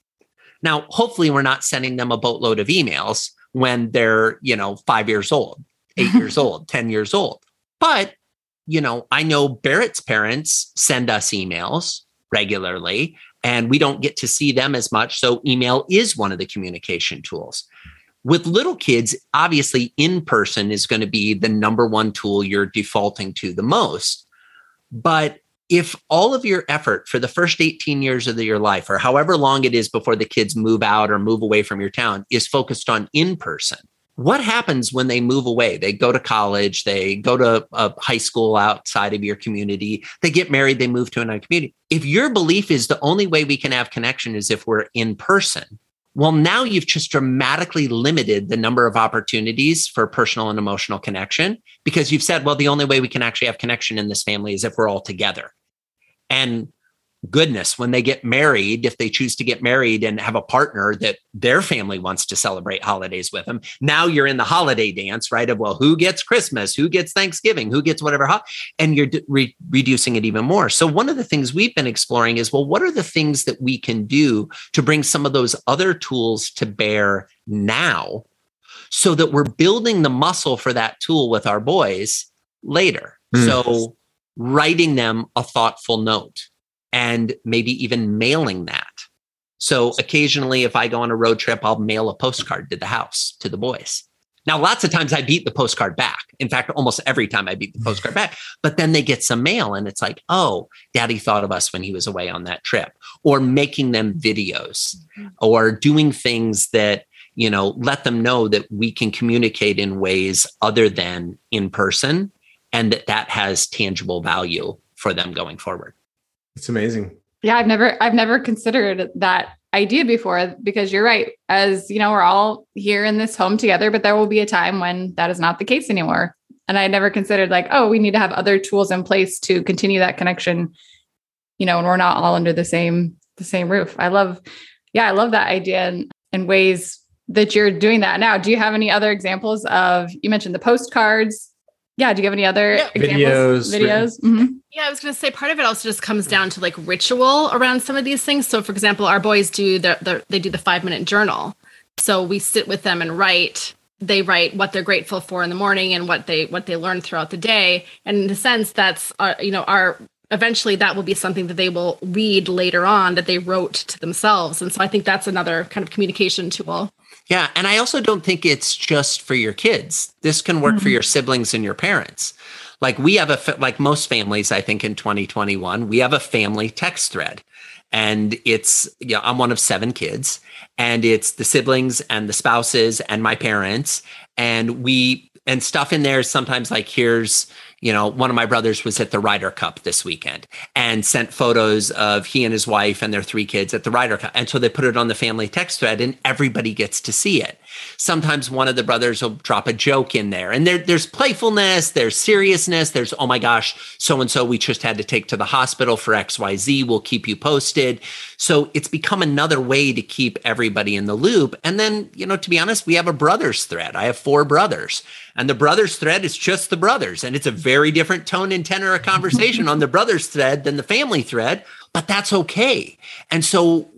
Now, hopefully, we're not sending them a boatload of emails when they're, you know, five years old, eight years old, 10 years old. But, you know, I know Berit's parents send us emails regularly and we don't get to see them as much. So, email is one of the communication tools. With little kids, obviously, in person is going to be the number one tool you're defaulting to the most. But if all of your effort for the first 18 years of your life, or however long it is before the kids move out or move away from your town, is focused on in person, what happens when they move away? They go to college, they go to a high school outside of your community, they get married, they move to another community. If your belief is the only way we can have connection is if we're in person, well, now you've just dramatically limited the number of opportunities for personal and emotional connection because you've said, well, the only way we can actually have connection in this family is if we're all together. And goodness, when they get married, if they choose to get married and have a partner that their family wants to celebrate holidays with them, now you're in the holiday dance, right? Of well, who gets Christmas, who gets Thanksgiving, who gets whatever, and you're re- reducing it even more. So one of the things we've been exploring is well, what are the things that we can do to bring some of those other tools to bear now, so that we're building the muscle for that tool with our boys later. Mm. So writing them a thoughtful note and maybe even mailing that. So occasionally, if I go on a road trip, I'll mail a postcard to the house to the boys. Now, lots of times I beat the postcard back. In fact, almost every time I beat the postcard back, but then they get some mail and it's like, oh, daddy thought of us when he was away on that trip, or making them videos mm-hmm. or doing things that, you know, let them know that we can communicate in ways other than in person and that that has tangible value for them going forward. It's amazing. Yeah, I've never I've never considered that idea before because you're right. As you know, we're all here in this home together, but there will be a time when that is not the case anymore. And I never considered like, oh, we need to have other tools in place to continue that connection, you know, and we're not all under the same the same roof. I love, yeah, I love that idea and, and ways that you're doing that now. Do you have any other examples of you mentioned the postcards? Yeah do you have any other yeah. videos videos? mm-hmm. yeah i was going to say part of it also just comes down to like ritual around some of these things. So for example our boys do the, the they do the five minute journal. So we sit with them and write. They write what they're grateful for in the morning and what they what they learn throughout the day. And in a sense that's uh, you know our eventually that will be something that they will read later on that they wrote to themselves. And so i think that's another kind of communication tool yeah. And I also don't think it's just for your kids. This can work mm-hmm. for your siblings and your parents. Like we have a, like most families, I think in 2021, we have a family text thread. And it's, yeah, you know, I'm one of seven kids, and it's the siblings and the spouses and my parents. And we, and stuff in there sometimes like here's you know, one of my brothers was at the Ryder Cup this weekend and sent photos of he and his wife and their three kids at the Ryder Cup. And so they put it on the family text thread and everybody gets to see it. Sometimes one of the brothers will drop a joke in there and there, there's playfulness, there's seriousness, there's, oh my gosh, so and so we just had to take to the hospital for XYZ. We'll keep you posted. So it's become another way to keep everybody in the loop. And then, you know, to be honest, we have a brothers thread. I have four brothers and the brothers thread is just the brothers. And it's a very different tone and tenor of conversation on the brothers thread than the family thread, but that's okay. And so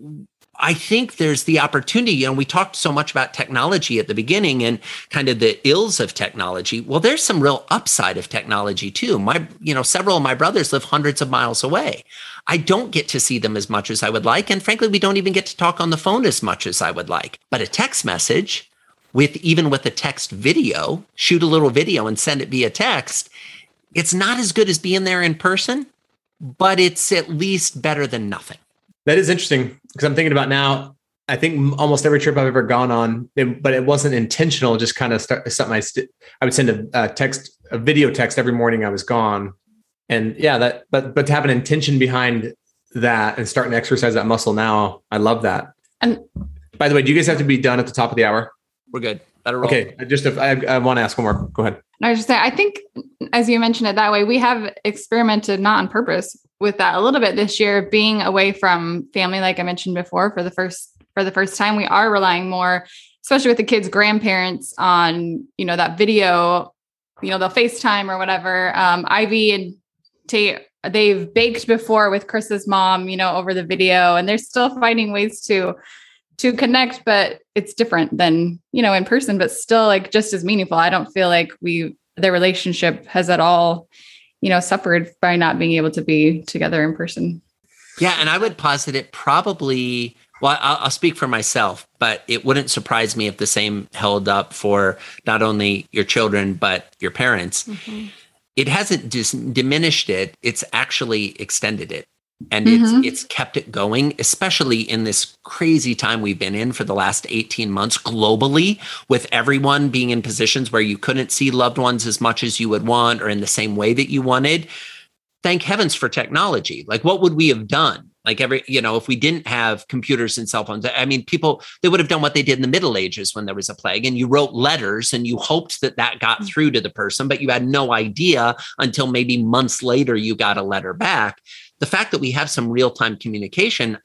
I think there's the opportunity. You know, we talked so much about technology at the beginning and kind of the ills of technology. Well, there's some real upside of technology too. My, you know, several of my brothers live hundreds of miles away. I don't get to see them as much as I would like. And frankly, we don't even get to talk on the phone as much as I would like. But a text message, with even with a text video, shoot a little video and send it via text, it's not as good as being there in person, but it's at least better than nothing. That is interesting because I'm thinking about now. I think almost every trip I've ever gone on, it, but it wasn't intentional. Just kind of start, something I, st- I would send a, a text, a video text every morning I was gone, and yeah, that. But but to have an intention behind that and starting to exercise that muscle now, I love that. And by the way, do you guys have to be done at the top of the hour? We're good. Okay, I just if I, I want to ask one more. Go ahead. I was just saying, I think as you mentioned it that way, we have experimented not on purpose with that a little bit this year, being away from family, like I mentioned before, for the first for the first time. We are relying more, especially with the kids' grandparents, on you know that video, you know, they'll FaceTime or whatever. Um, Ivy and Tate they've baked before with Chris's mom, you know, over the video, and they're still finding ways to to connect, but it's different than, you know, in person, but still like just as meaningful. I don't feel like we, the relationship has at all, you know, suffered by not being able to be together in person. Yeah. And I would posit it probably, well, I'll, I'll speak for myself, but it wouldn't surprise me if the same held up for not only your children, but your parents. Mm-hmm. It hasn't dis- diminished it, it's actually extended it and mm-hmm. it's it's kept it going especially in this crazy time we've been in for the last 18 months globally with everyone being in positions where you couldn't see loved ones as much as you would want or in the same way that you wanted thank heavens for technology like what would we have done like every you know if we didn't have computers and cell phones i mean people they would have done what they did in the middle ages when there was a plague and you wrote letters and you hoped that that got mm. through to the person but you had no idea until maybe months later you got a letter back the fact that we have some real time communication,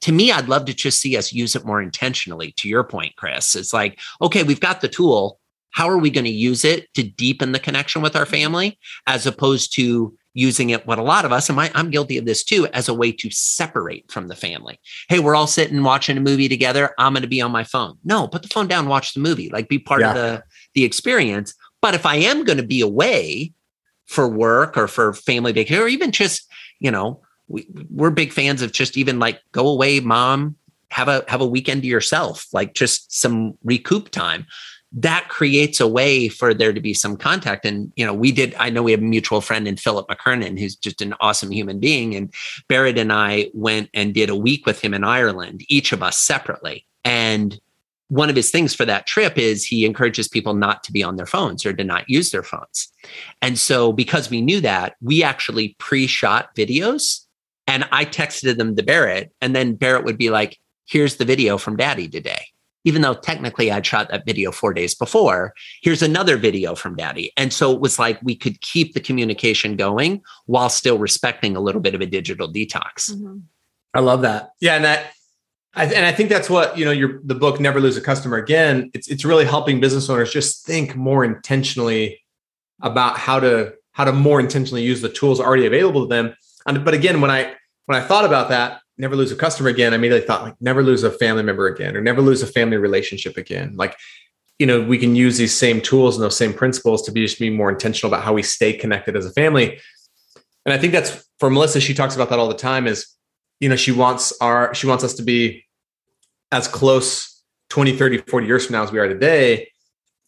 to me, I'd love to just see us use it more intentionally. To your point, Chris, it's like, okay, we've got the tool. How are we going to use it to deepen the connection with our mm-hmm. family as opposed to using it, what a lot of us, and I'm guilty of this too, as a way to separate from the family. Hey, we're all sitting watching a movie together. I'm going to be on my phone. No, put the phone down, watch the movie, like be part yeah. of the, the experience. But if I am going to be away for work or for family vacation, or even just you know, we, we're big fans of just even like go away, mom, have a have a weekend to yourself, like just some recoup time. That creates a way for there to be some contact. And you know, we did. I know we have a mutual friend in Philip McKernan, who's just an awesome human being. And Berit and I went and did a week with him in Ireland, each of us separately. And one of his things for that trip is he encourages people not to be on their phones or to not use their phones. And so, because we knew that, we actually pre shot videos and I texted them to Berit. And then Berit would be like, here's the video from daddy today. Even though technically I'd shot that video four days before, here's another video from daddy. And so it was like we could keep the communication going while still respecting a little bit of a digital detox. Mm-hmm. I love that. Yeah. And that, I, and I think that's what you know. Your the book "Never Lose a Customer Again." It's it's really helping business owners just think more intentionally about how to how to more intentionally use the tools already available to them. And but again, when I when I thought about that, never lose a customer again, I immediately thought like never lose a family member again, or never lose a family relationship again. Like you know, we can use these same tools and those same principles to be just be more intentional about how we stay connected as a family. And I think that's for Melissa. She talks about that all the time. Is you know, she wants our, she wants us to be as close 20, 30, 40 years from now as we are today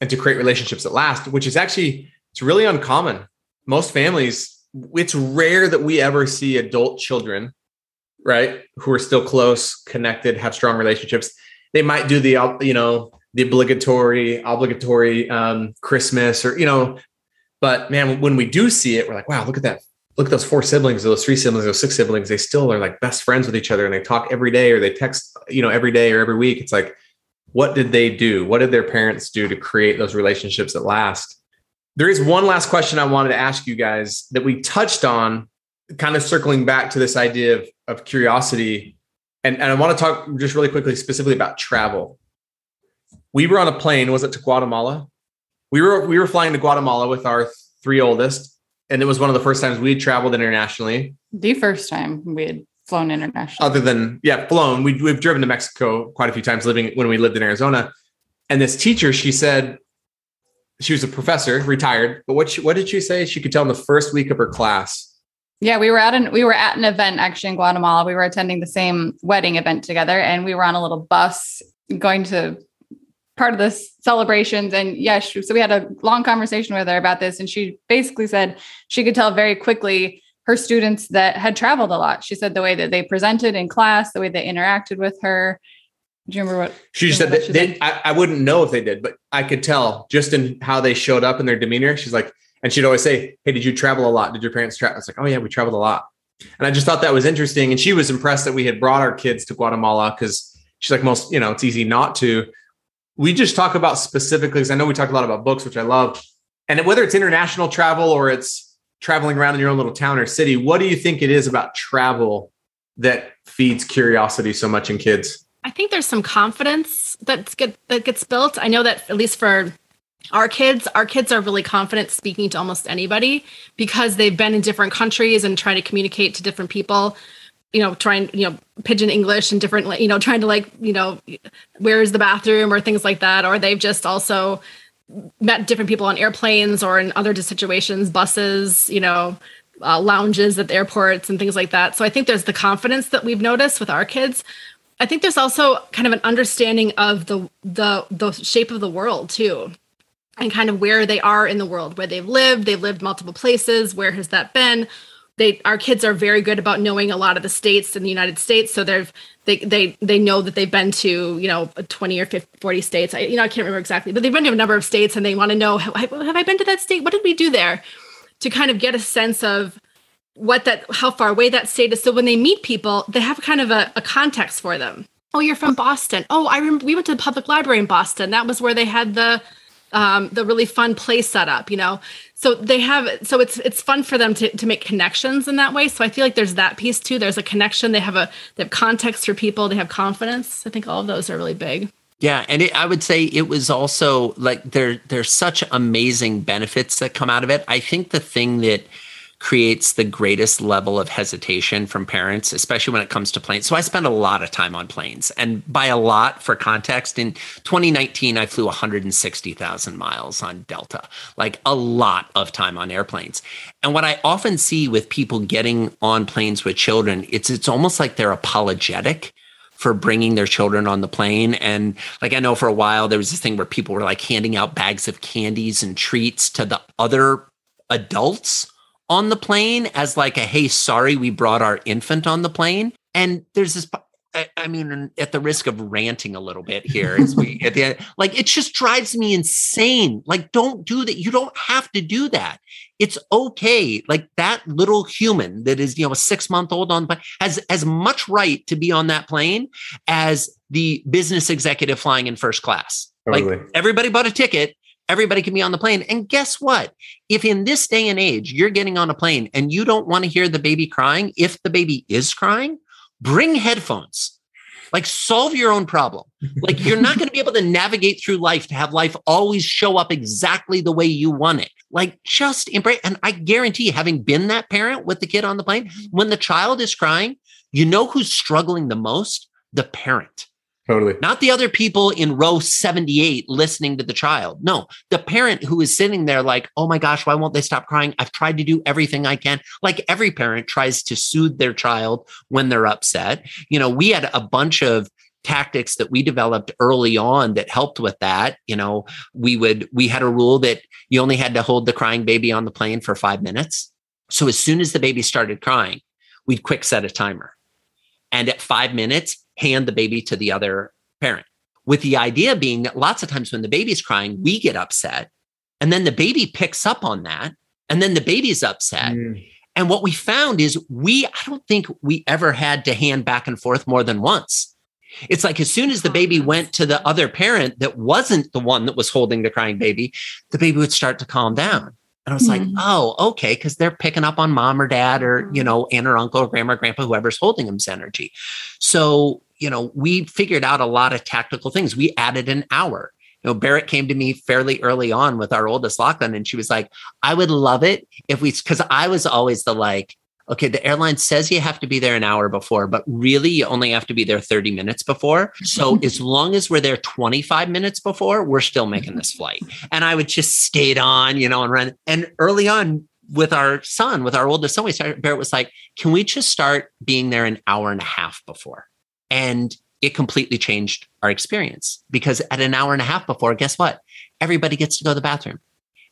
and to create relationships that last, which is actually, it's really uncommon. Most families, it's rare that we ever see adult children, right, who are still close, connected, have strong relationships. They might do the, you know, the obligatory, obligatory um, Christmas or, you know, But man, when we do see it, we're like, wow, look at that. Look at those four siblings, those three siblings, those six siblings. They still are like best friends with each other and they talk every day or they text, you know, every day or every week. It's like, what did they do? What did their parents do to create those relationships that last? There is one last question I wanted to ask you guys that we touched on, kind of circling back to this idea of, of curiosity. And, and I want to talk just really quickly, specifically about travel. We were on a plane, was it to Guatemala? We were we were flying to Guatemala with our three oldest, and it was one of the first times we traveled internationally. The first time we had flown internationally. Other than yeah, flown. We we've driven to Mexico quite a few times living when we lived in Arizona. And this teacher, she said, she was a professor, retired. But what she, what did she say? She could tell in the first week of her class. Yeah, we were at an we were at an event actually in Guatemala. We were attending the same wedding event together, and we were on a little bus going to part of the celebrations. And yes, so we had a long conversation with her about this, and she basically said she could tell very quickly her students that had traveled a lot. She said the way that they presented in class, the way they interacted with her. Do you remember what she said? That they, I, I wouldn't know if they did, but I could tell just in how they showed up in their demeanor. She's like, and she'd always say, "Hey, did you travel a lot? Did your parents travel?" I was like, "Oh yeah, we traveled a lot." And I just thought that was interesting. And she was impressed that we had brought our kids to Guatemala because she's like, most, you know, it's easy not to. We just talk about specifically because I know we talk a lot about books, which I love. And whether it's international travel or it's traveling around in your own little town or city, what do you think it is about travel that feeds curiosity so much in kids? I think there's some confidence that's get, that gets built. I know that at least for our kids, our kids are really confident speaking to almost anybody because they've been in different countries and trying to communicate to different people. You know, trying you know pidgin English and different you know trying to like you know where is the bathroom or things like that, or they've just also met different people on airplanes or in other situations, buses, you know, uh, lounges at the airports and things like that. So I think there's the confidence that we've noticed with our kids. I think there's also kind of an understanding of the the the shape of the world too and kind of where they are in the world, where they've lived, they've lived multiple places, where has that been? They our kids are very good about knowing a lot of the states in the United States, so they've they they they know that they've been to you know 20 or 50, 40 states. I you know I can't remember exactly, but they've been to a number of states, and they want to know have, I been to that state? What did we do there? To kind of get a sense of what that how far away that state is. So when they meet people, they have kind of a, a context for them. Oh, you're from Boston. Oh, I remember we went to the public library in Boston. That was where they had the um, the really fun play setup, you know. So they have so it's it's fun for them to to make connections in that way. So I feel like there's that piece too. There's a connection. They have a they have context for people. They have confidence. I think all of those are really big. Yeah, and it, I would say it was also like there there's such amazing benefits that come out of it. I think the thing that creates the greatest level of hesitation from parents, especially when it comes to planes. So I spend a lot of time on planes. And by a lot, for context, in 2019, I flew 160,000 miles on Delta, like a lot of time on airplanes. And what I often see with people getting on planes with children, it's it's almost like they're apologetic for bringing their children on the plane. And like I know for a while there was this thing where people were like handing out bags of candies and treats to the other adults on the plane as like a hey sorry we brought our infant on the plane and there's this I, mean, at the risk of ranting a little bit here, as we at the end, like it just drives me insane. Like, don't do that. You don't have to do that. It's okay. Like that little human that is, you know, a six month old on has as much right to be on that plane as the business executive flying in first class. Totally. Like everybody bought a ticket everybody can be on the plane. And guess what? If in this day and age you're getting on a plane and you don't want to hear the baby crying, if the baby is crying, bring headphones. Like solve your own problem. Like you're not going to be able to navigate through life to have life always show up exactly the way you want it. Like just embrace. And I guarantee, having been that parent with the kid on the plane, when the child is crying, you know who's struggling the most? The parent Totally. Not the other people in row 78 listening to the child. No, the parent who is sitting there like, oh my gosh, why won't they stop crying? I've tried to do everything I can. Like every parent tries to soothe their child when they're upset. You know, we had a bunch of tactics that we developed early on that helped with that. You know, we would, we had a rule that you only had to hold the crying baby on the plane for five minutes. So as soon as the baby started crying, we'd quick set a timer. And at five minutes, hand the baby to the other parent with the idea being that lots of times when the baby's crying, we get upset And then the baby picks up on that. And then the baby's upset. Mm. And what we found is we, I don't think we ever had to hand back and forth more than once. It's like as soon as the baby went to the other parent that wasn't the one that was holding the crying baby, the baby would start to calm down. And I was mm-hmm. like, oh, okay, because they're picking up on mom or dad or, you know, aunt or uncle or grandma or grandpa, whoever's holding them's energy. So, you know, we figured out a lot of tactical things. We added an hour. You know, Berit came to me fairly early on with our oldest Lachlan, and she was like, I would love it if we, because I was always the like, okay, the airline says you have to be there an hour before, but really you only have to be there 30 minutes before. So as long as we're there 25 minutes before, we're still making this flight. And I would just skate on, you know, and run. And early on with our son, with our oldest son, we started, Berit was like, can we just start being there an hour and a half before? And it completely changed our experience because at an hour and a half before, guess what? Everybody gets to go to the bathroom.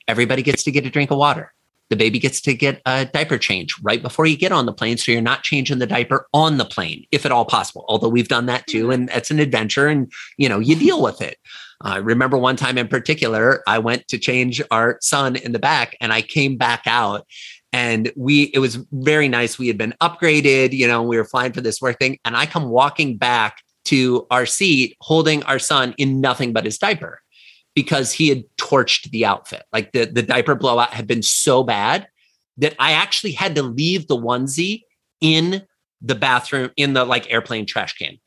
Everybody gets to get a drink of water the baby gets to get a diaper change right before you get on the plane. So you're not changing the diaper on the plane, if at all possible. Although we've done that too, and it's an adventure and you know, you deal with it. I uh, remember one time in particular, I went to change our son in the back and I came back out and we it was very nice. We had been upgraded, you know, we were flying for this work thing. And I come walking back to our seat holding our son in nothing but his diaper because he had torched the outfit. Like the, the diaper blowout had been so bad that I actually had to leave the onesie in the bathroom in the like airplane trash can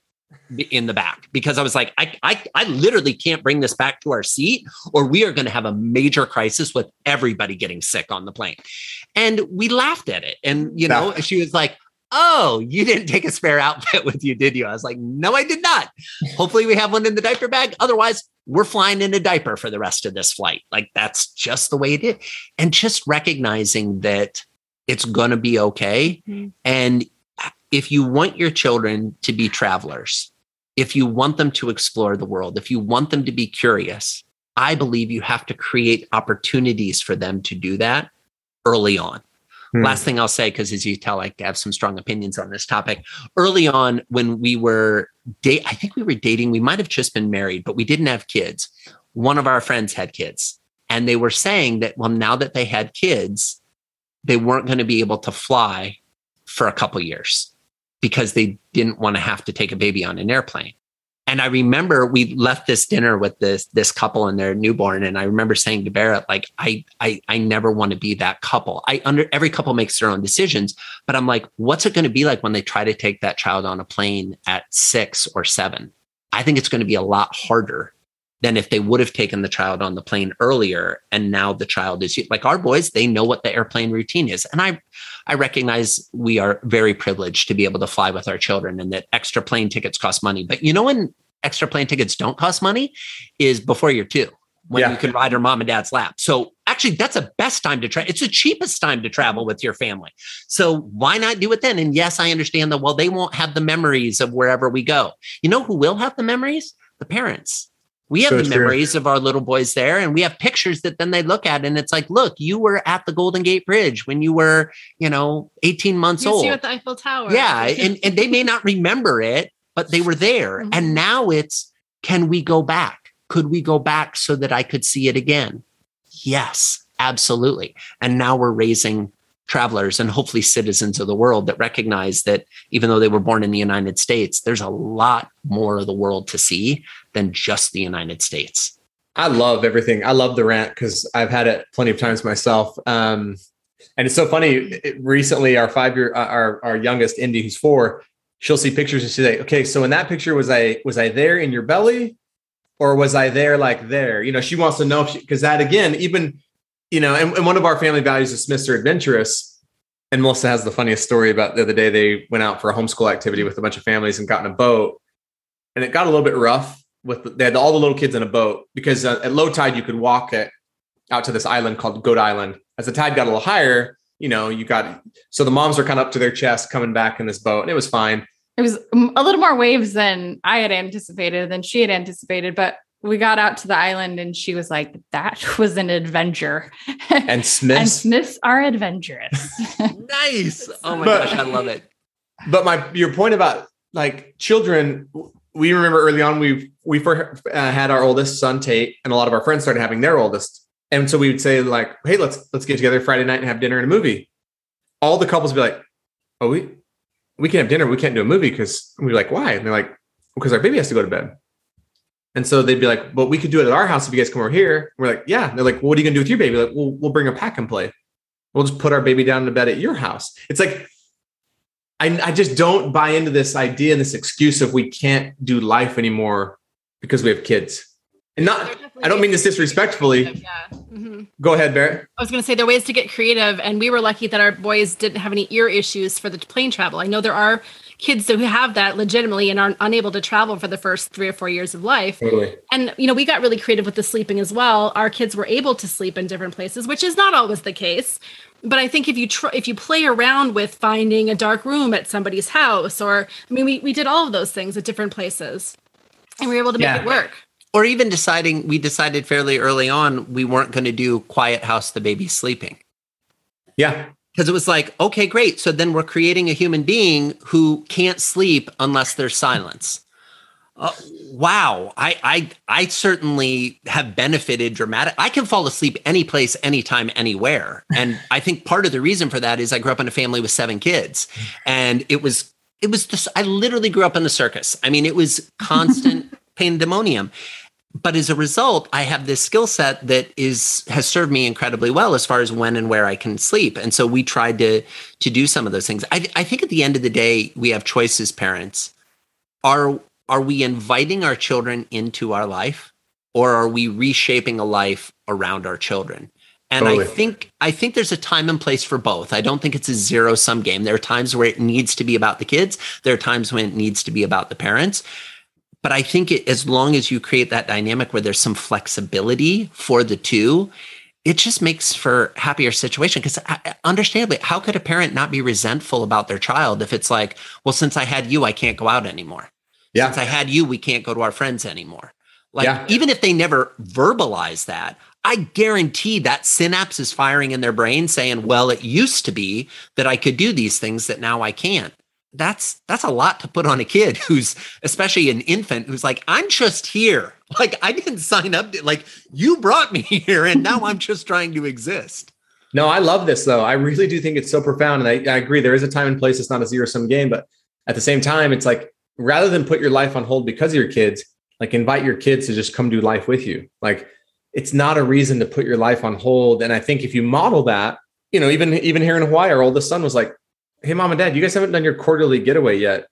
in the back because I was like, I, I, I literally can't bring this back to our seat or we are going to have a major crisis with everybody getting sick on the plane. And we laughed at it. And, you know, she was like, Oh, you didn't take a spare outfit with you, did you? I was like, No, I did not. Hopefully, we have one in the diaper bag. Otherwise, we're flying in a diaper for the rest of this flight. Like, that's just the way it is. And just recognizing that it's going to be okay. Mm-hmm. And if you want your children to be travelers, if you want them to explore the world, if you want them to be curious, I believe you have to create opportunities for them to do that early on. Hmm. Last thing I'll say, because as you tell, I have some strong opinions on this topic. Early on, when we were date, I think we were dating. We might have just been married, but we didn't have kids. One of our friends had kids, and they were saying that well, now that they had kids, they weren't going to be able to fly for a couple years because they didn't want to have to take a baby on an airplane. And I remember we left this dinner with this this couple and their newborn, and I remember saying to Berit, like, I I I never want to be that couple. I under every couple makes their own decisions, but I'm like, what's it going to be like when they try to take that child on a plane at six or seven? I think it's going to be a lot harder than if they would have taken the child on the plane earlier and now the child is like our boys they know what the airplane routine is. And i i recognize we are very privileged to be able to fly with our children and that extra plane tickets cost money. But you know when extra plane tickets don't cost money? Is before you're two when yeah. you can ride her mom and dad's lap. So actually that's the best time to travel it's the cheapest time to travel with your family. So why not do it then? And yes i understand that well they won't have the memories of wherever we go. You know who will have the memories? The parents we have so the memories true. of our little boys there, and we have pictures that then they look at, and it's like, look, you were at the Golden Gate Bridge when you were, you know, 18 months you old. See you at the Eiffel Tower. Yeah. and, and they may not remember it, but they were there. Mm-hmm. And now it's, can we go back? Could we go back so that I could see it again? Yes, absolutely. And now we're raising travelers and hopefully citizens of the world that recognize that even though they were born in the United States, there's a lot more of the world to see than just the United States. I love everything. I love the rant because I've had it plenty of times myself. Um, and it's so funny. It, recently, our five year, uh, our our youngest Indy, who's four, she'll see pictures and she's like, "Okay, so in that picture, was I was I there in your belly, or was I there like there?" You know, she wants to know because that again, even you know, and, and one of our family values is Mr. Adventurous. And Melissa has the funniest story about the other day. They went out for a homeschool activity with a bunch of families and got in a boat. And it got a little bit rough with they had all the little kids in a boat because uh, at low tide you could walk it out to this island called Goat Island. As the tide got a little higher, you know, you got so the moms were kind of up to their chest coming back in this boat, and it was fine. It was a little more waves than I had anticipated, than she had anticipated, but we got out to the island and she was like, that was an adventure. And Smiths. and Smiths are adventurous. nice. Oh my but, gosh, I love it. But my your point about like children, we remember early on we we uh, had our oldest son Tate, and a lot of our friends started having their oldest And so we would say like, "Hey, let's let's get together Friday night and have dinner and a movie." All the couples would be like, "Oh, we we can have dinner. We can't do a movie because we're like, why?" And they're like, "Because our baby has to go to bed." And so they'd be like, "Well, we could do it at our house if you guys come over here." And we're like, "Yeah." And they're like, well, "What are you gonna do with your baby?" Like, "We'll we'll bring a pack and play. We'll just put our baby down in bed at your house." It's like I, I just don't buy into this idea and this excuse of we can't do life anymore because we have kids. And not, I don't mean this disrespectfully. Yeah. Mm-hmm. Go ahead, Berit. I was going to say there are ways to get creative, and we were lucky that our boys didn't have any ear issues for the plane travel. I know there are kids who have that legitimately and are unable to travel for the first three or four years of life. Totally. And you know, we got really creative with the sleeping as well. Our kids were able to sleep in different places, which is not always the case. But I think if you tr- if you play around with finding a dark room at somebody's house, or I mean, we we did all of those things at different places, and we were able to make Yeah. it work. Or even deciding, we decided fairly early on we weren't going to do quiet house, the baby's sleeping. Yeah. Because it was like, okay, great. So then we're creating a human being who can't sleep unless there's silence. Uh, wow, I, I I certainly have benefited dramatic. I can fall asleep any place, anytime, anywhere, and I think part of the reason for that is I grew up in a family with seven kids, and it was it was just I literally grew up in the circus. I mean, it was constant pandemonium. But as a result i have this skill set that is has served me incredibly well as far as when and where i can sleep. And so we tried to to do some of those things. I, I think at the end of the day we have choices parents. Are are we inviting our children into our life or are we reshaping a life around our children and i think i think there's a time and place for both i don't think it's a zero sum game there are times where it needs to be about the kids there are times when it needs to be about the parents but I think it, as long as you create that dynamic where there's some flexibility for the two, it just makes for happier situation. Because uh, understandably, how could a parent not be resentful about their child if it's like, well, since I had you, I can't go out anymore. Yeah. Since I had you, we can't go to our friends anymore. Like Yeah. even if they never verbalize that, I guarantee that synapse is firing in their brain saying, well, it used to be that I could do these things that now I can't that's that's a lot to put on a kid who's especially an infant who's like i'm just here like i didn't sign up to, like you brought me here and now i'm just trying to exist No, I love this though. I really do think it's so profound. And I, I agree. There is a time and place. It's not a zero sum game, but at the same time, it's like rather than put your life on hold because of your kids, like invite your kids to just come do life with you. Like it's not a reason to put your life on hold. And I think if you model that, you know, even even here in Hawaii, our oldest son was like, Hey, mom and dad, you guys haven't done your quarterly getaway yet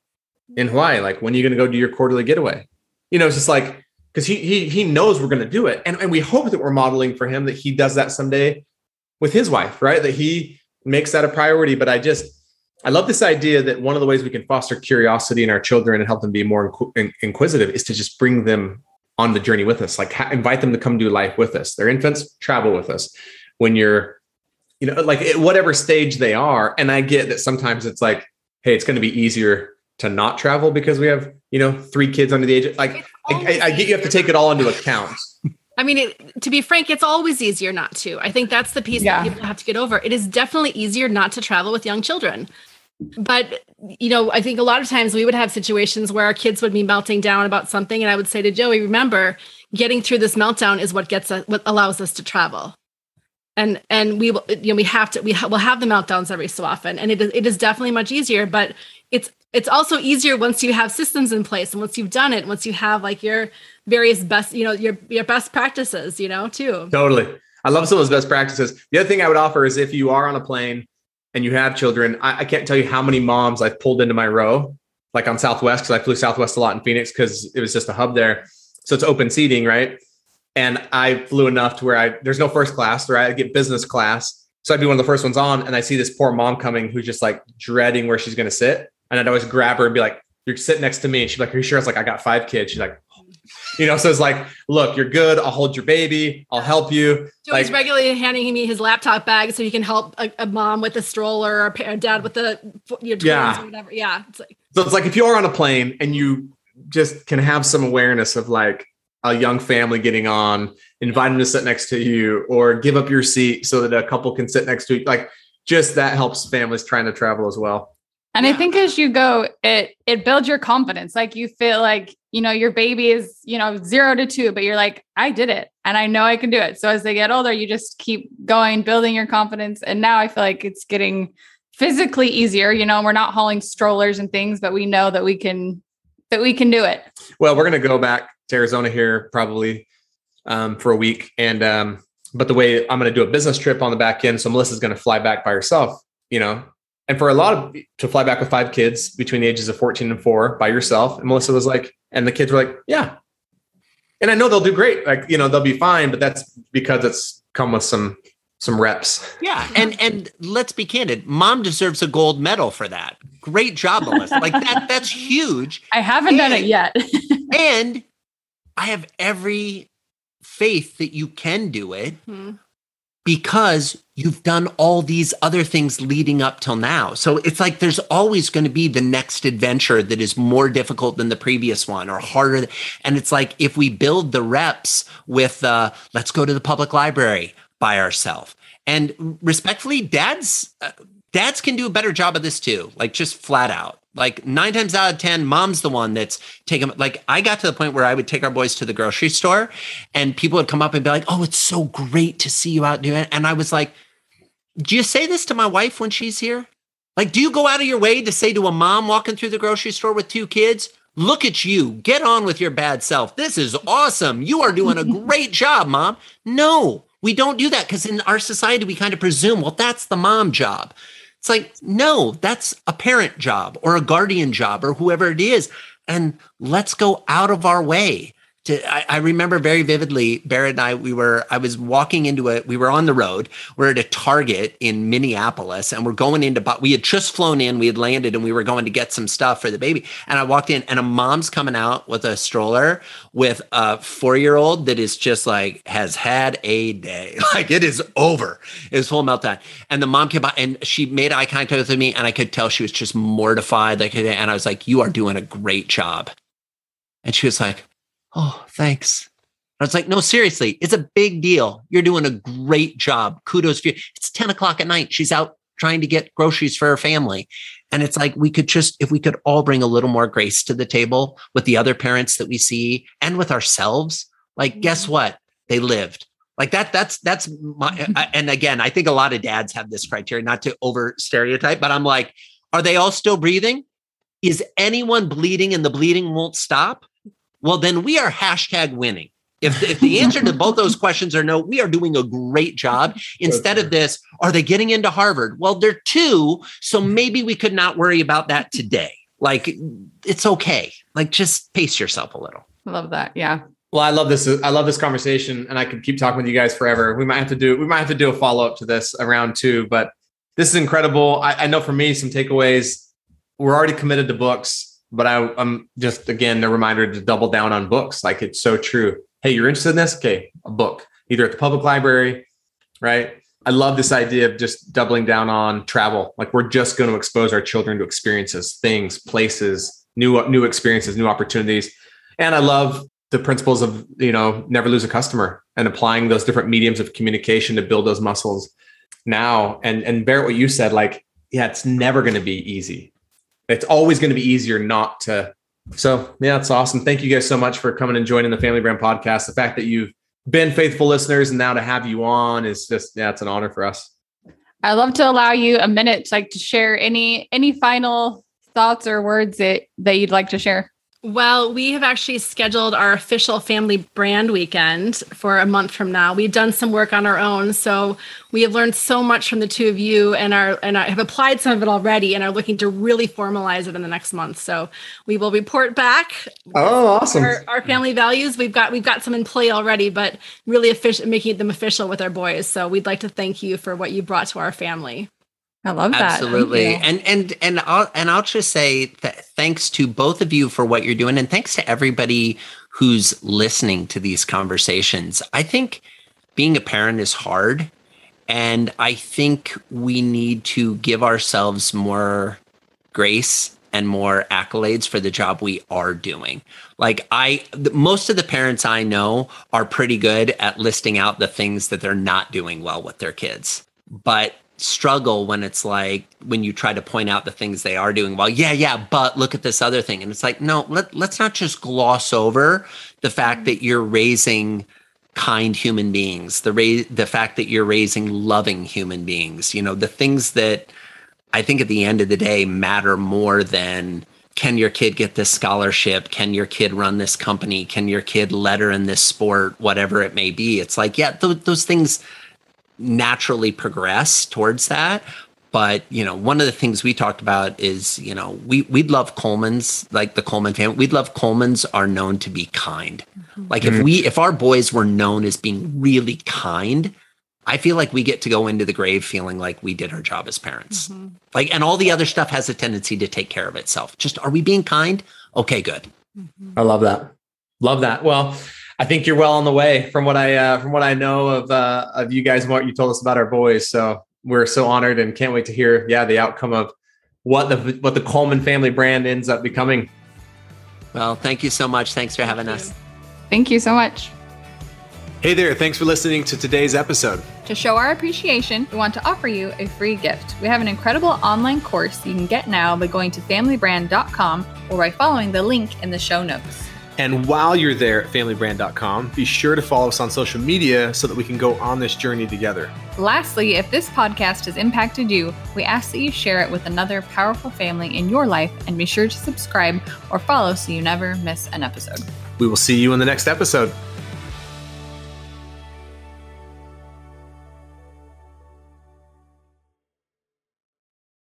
in Hawaii. Like, when are you going to go do your quarterly getaway? You know, it's just like, because he he he knows we're going to do it. And, and we hope that we're modeling for him that he does that someday with his wife, right? That he makes that a priority. But I just, I love this idea that one of the ways we can foster curiosity in our children and help them be more inqu- in- inquisitive is to just bring them on the journey with us, like ha- invite them to come do life with us. They're infants, travel with us. When you're, you know, like at whatever stage they are. And I get that sometimes it's like, hey, it's going to be easier to not travel because we have, you know, three kids under the age of like, I, I, I get you have to take it all into account. I mean, it, to be frank, it's always easier not to. I think that's the piece Yeah. that people have to get over. It is definitely easier not to travel with young children. But, you know, I think a lot of times we would have situations where our kids would be melting down about something. And I would say to Joey, remember, getting through this meltdown is what gets us, what allows us to travel. And, and we will, you know, we have to, we ha- will have the meltdowns every so often. And it is, it is definitely much easier, but it's, it's also easier once you have systems in place and once you've done it, once you have like your various best, you know, your, your best practices, you know, too. Totally. I love some of those best practices. The other thing I would offer is if you are on a plane and you have children, I, I can't tell you how many moms I've pulled into my row, like on Southwest, because I flew Southwest a lot in Phoenix because it was just a hub there. So it's open seating, right? And I flew enough to where I there's no first class, right? I get business class. So I'd be one of the first ones on, and I see this poor mom coming who's just like dreading where she's gonna sit. And I'd always grab her and be like, You're sitting next to me. And she'd be like, Are you sure? I was like, I got five kids. She's like, you know, so it's like, look, you're good. I'll hold your baby. I'll help you. Joey's Like- regularly handing me his laptop bag so he can help a, a mom with a stroller or a, pa- a dad with the you know, twins Yeah. or whatever. Yeah, it's like So it's like if you are on a plane and you just can have some awareness of like a young family getting on, invite them to sit next to you, or give up your seat so that a couple can sit next to you. Like just that helps families trying to travel as well. And Yeah. I think as you go, it it builds your confidence. Like you feel like you know, your baby is, you know, zero to two, but you're like, I did it and I know I can do it. So as they get older, you just keep going, building your confidence. And now I feel like it's getting physically easier. You know, we're not hauling strollers and things, but we know that we can that we can do it. Well, we're gonna go back to Arizona here probably um, for a week. And um, but the way I'm gonna do a business trip on the back end. So Melissa's gonna fly back by herself, you know, and for a lot of to fly back with five kids between the ages of 14 and four by yourself. And Melissa was like, and the kids were like, yeah. And I know they'll do great. Like, you know, they'll be fine, but that's because it's come with some some reps. Yeah. And and let's be candid. Mom deserves a gold medal for that. Great job, Melissa. Like that, that's huge. I haven't and, done it yet. and I have every faith that you can do it. Mm-hmm because you've done all these other things leading up till now. So it's like there's always going to be the next adventure that is more difficult than the previous one or harder. And it's like if we build the reps with, uh, let's go to the public library by ourselves. And respectfully, dads, uh, dads can do a better job of this too, like just flat out like nine times out of 10, mom's the one that's taking, like, I got to the point where I would take our boys to the grocery store and people would come up and be like, oh, it's so great to see you out doing it. And I was like, do you say this to my wife when she's here? Like, do you go out of your way to say to a mom walking through the grocery store with two kids, look at you, get on with your bad self. This is awesome. You are doing a great job, mom. No, we don't do that because in our society, we kind of presume, well, that's the mom job. It's like, no, that's a parent job or a guardian job or whoever it is. And let's go out of our way to, I, I, remember very vividly, Berit and I, we were, I was walking into it. We were on the road. We're at a Target in Minneapolis and we're going into, but we had just flown in, we had landed and we were going to get some stuff for the baby. And I walked in and a mom's coming out with a stroller with a four year old that is just like, has had a day. Like it is over. It was full meltdown. And the mom came by and she made eye contact with me and I could tell she was just mortified. Like, and I was like, you are doing a great job. And she was like, Oh, thanks. I was like, no, seriously, it's a big deal. You're doing a great job. Kudos for you. It's 10 o'clock at night. She's out trying to get groceries for her family. And it's like we could just, if we could all bring a little more grace to the table with the other parents that we see and with ourselves, like, guess what? They lived. Like that, that's, that's my, and again, I think a lot of dads have this criteria, not to over stereotype, but I'm like, are they all still breathing? Is anyone bleeding and the bleeding won't stop? Well, then we are hashtag winning. If, if the answer to both those questions are no, we are doing a great job. Instead of this, are they getting into Harvard? Well, they're two. So maybe we could not worry about that today. Like it's okay. Like just pace yourself a little. Love that. Yeah. Well, I love this. I love this conversation, and I could keep talking with you guys forever. We might have to do. We might have to do a follow up to this around two, but this is incredible. I, I know for me, some takeaways. We're already committed to books but I, am just again a reminder to double down on books. Like it's so true. Hey, you're interested in this? Okay, a book, either at the public library, right? I love this idea of just doubling down on travel. Like we're just going to expose our children to experiences, things, places, new new experiences, new opportunities. And I love the principles of you know never lose a customer and applying those different mediums of communication to build those muscles now. And and Berit, what you said, like yeah, it's never going to be easy it's always going to be easier not to. So yeah, it's awesome. Thank you guys so much for coming and joining the Family Brand Podcast. The fact that you've been faithful listeners and now to have you on is just yeah, it's an honor for us. I'd love to allow you a minute, like to share any any final thoughts or words that that you'd like to share. Well, we have actually scheduled our official family brand weekend for a month from now. We've done some work on our own, so we have learned so much from the two of you, and are and I have applied some of it already, and are looking to really formalize it in the next month. So we will report back. Oh, awesome! Our, our family values we've got we've got some in play already, but really official, making them official with our boys. So we'd like to thank you for what you brought to our family. I love that. Absolutely. And and and I'll and I'll just say that thanks to both of you for what you're doing and thanks to everybody who's listening to these conversations. I think being a parent is hard and I think we need to give ourselves more grace and more accolades for the job we are doing. Like I most of the parents I know are pretty good at listing out the things that they're not doing well with their kids. But struggle when it's like when you try to point out the things they are doing well yeah yeah but look at this other thing. And it's like no let, let's not just gloss over the fact mm-hmm. that you're raising kind human beings the ra- the fact that you're raising loving human beings. You know the things that i think at the end of the day matter more than can your kid get this scholarship? Can your kid run this company? Can your kid letter in this sport? Whatever it may be. It's like yeah th- those things naturally progress towards that. But you know one of the things we talked about is you know we we'd love coleman's like the coleman family we'd love coleman's are known to be kind. Mm-hmm. like if we if our boys were known as being really kind i feel like we get to go into the grave feeling like we did our job as parents. Mm-hmm. like and all the other stuff has a tendency to take care of itself. Just are we being kind? Okay good. Mm-hmm. i love that. Love that. Well I think you're well on the way from what I uh, from what I know of uh, of you guys and what you told us about our boys. So we're so honored and can't wait to hear yeah the outcome of what the what the Coleman family brand ends up becoming. Well, thank you so much. Thanks for having us. Thank you so much. Hey there, thanks for listening to today's episode. To show our appreciation, we want to offer you a free gift. We have an incredible online course you can get now by going to familybrand.com or by following the link in the show notes. And while you're there at familybrand.com, be sure to follow us on social media so that we can go on this journey together. Lastly, if this podcast has impacted you, we ask that you share it with another powerful family in your life and be sure to subscribe or follow so you never miss an episode. We will see you in the next episode.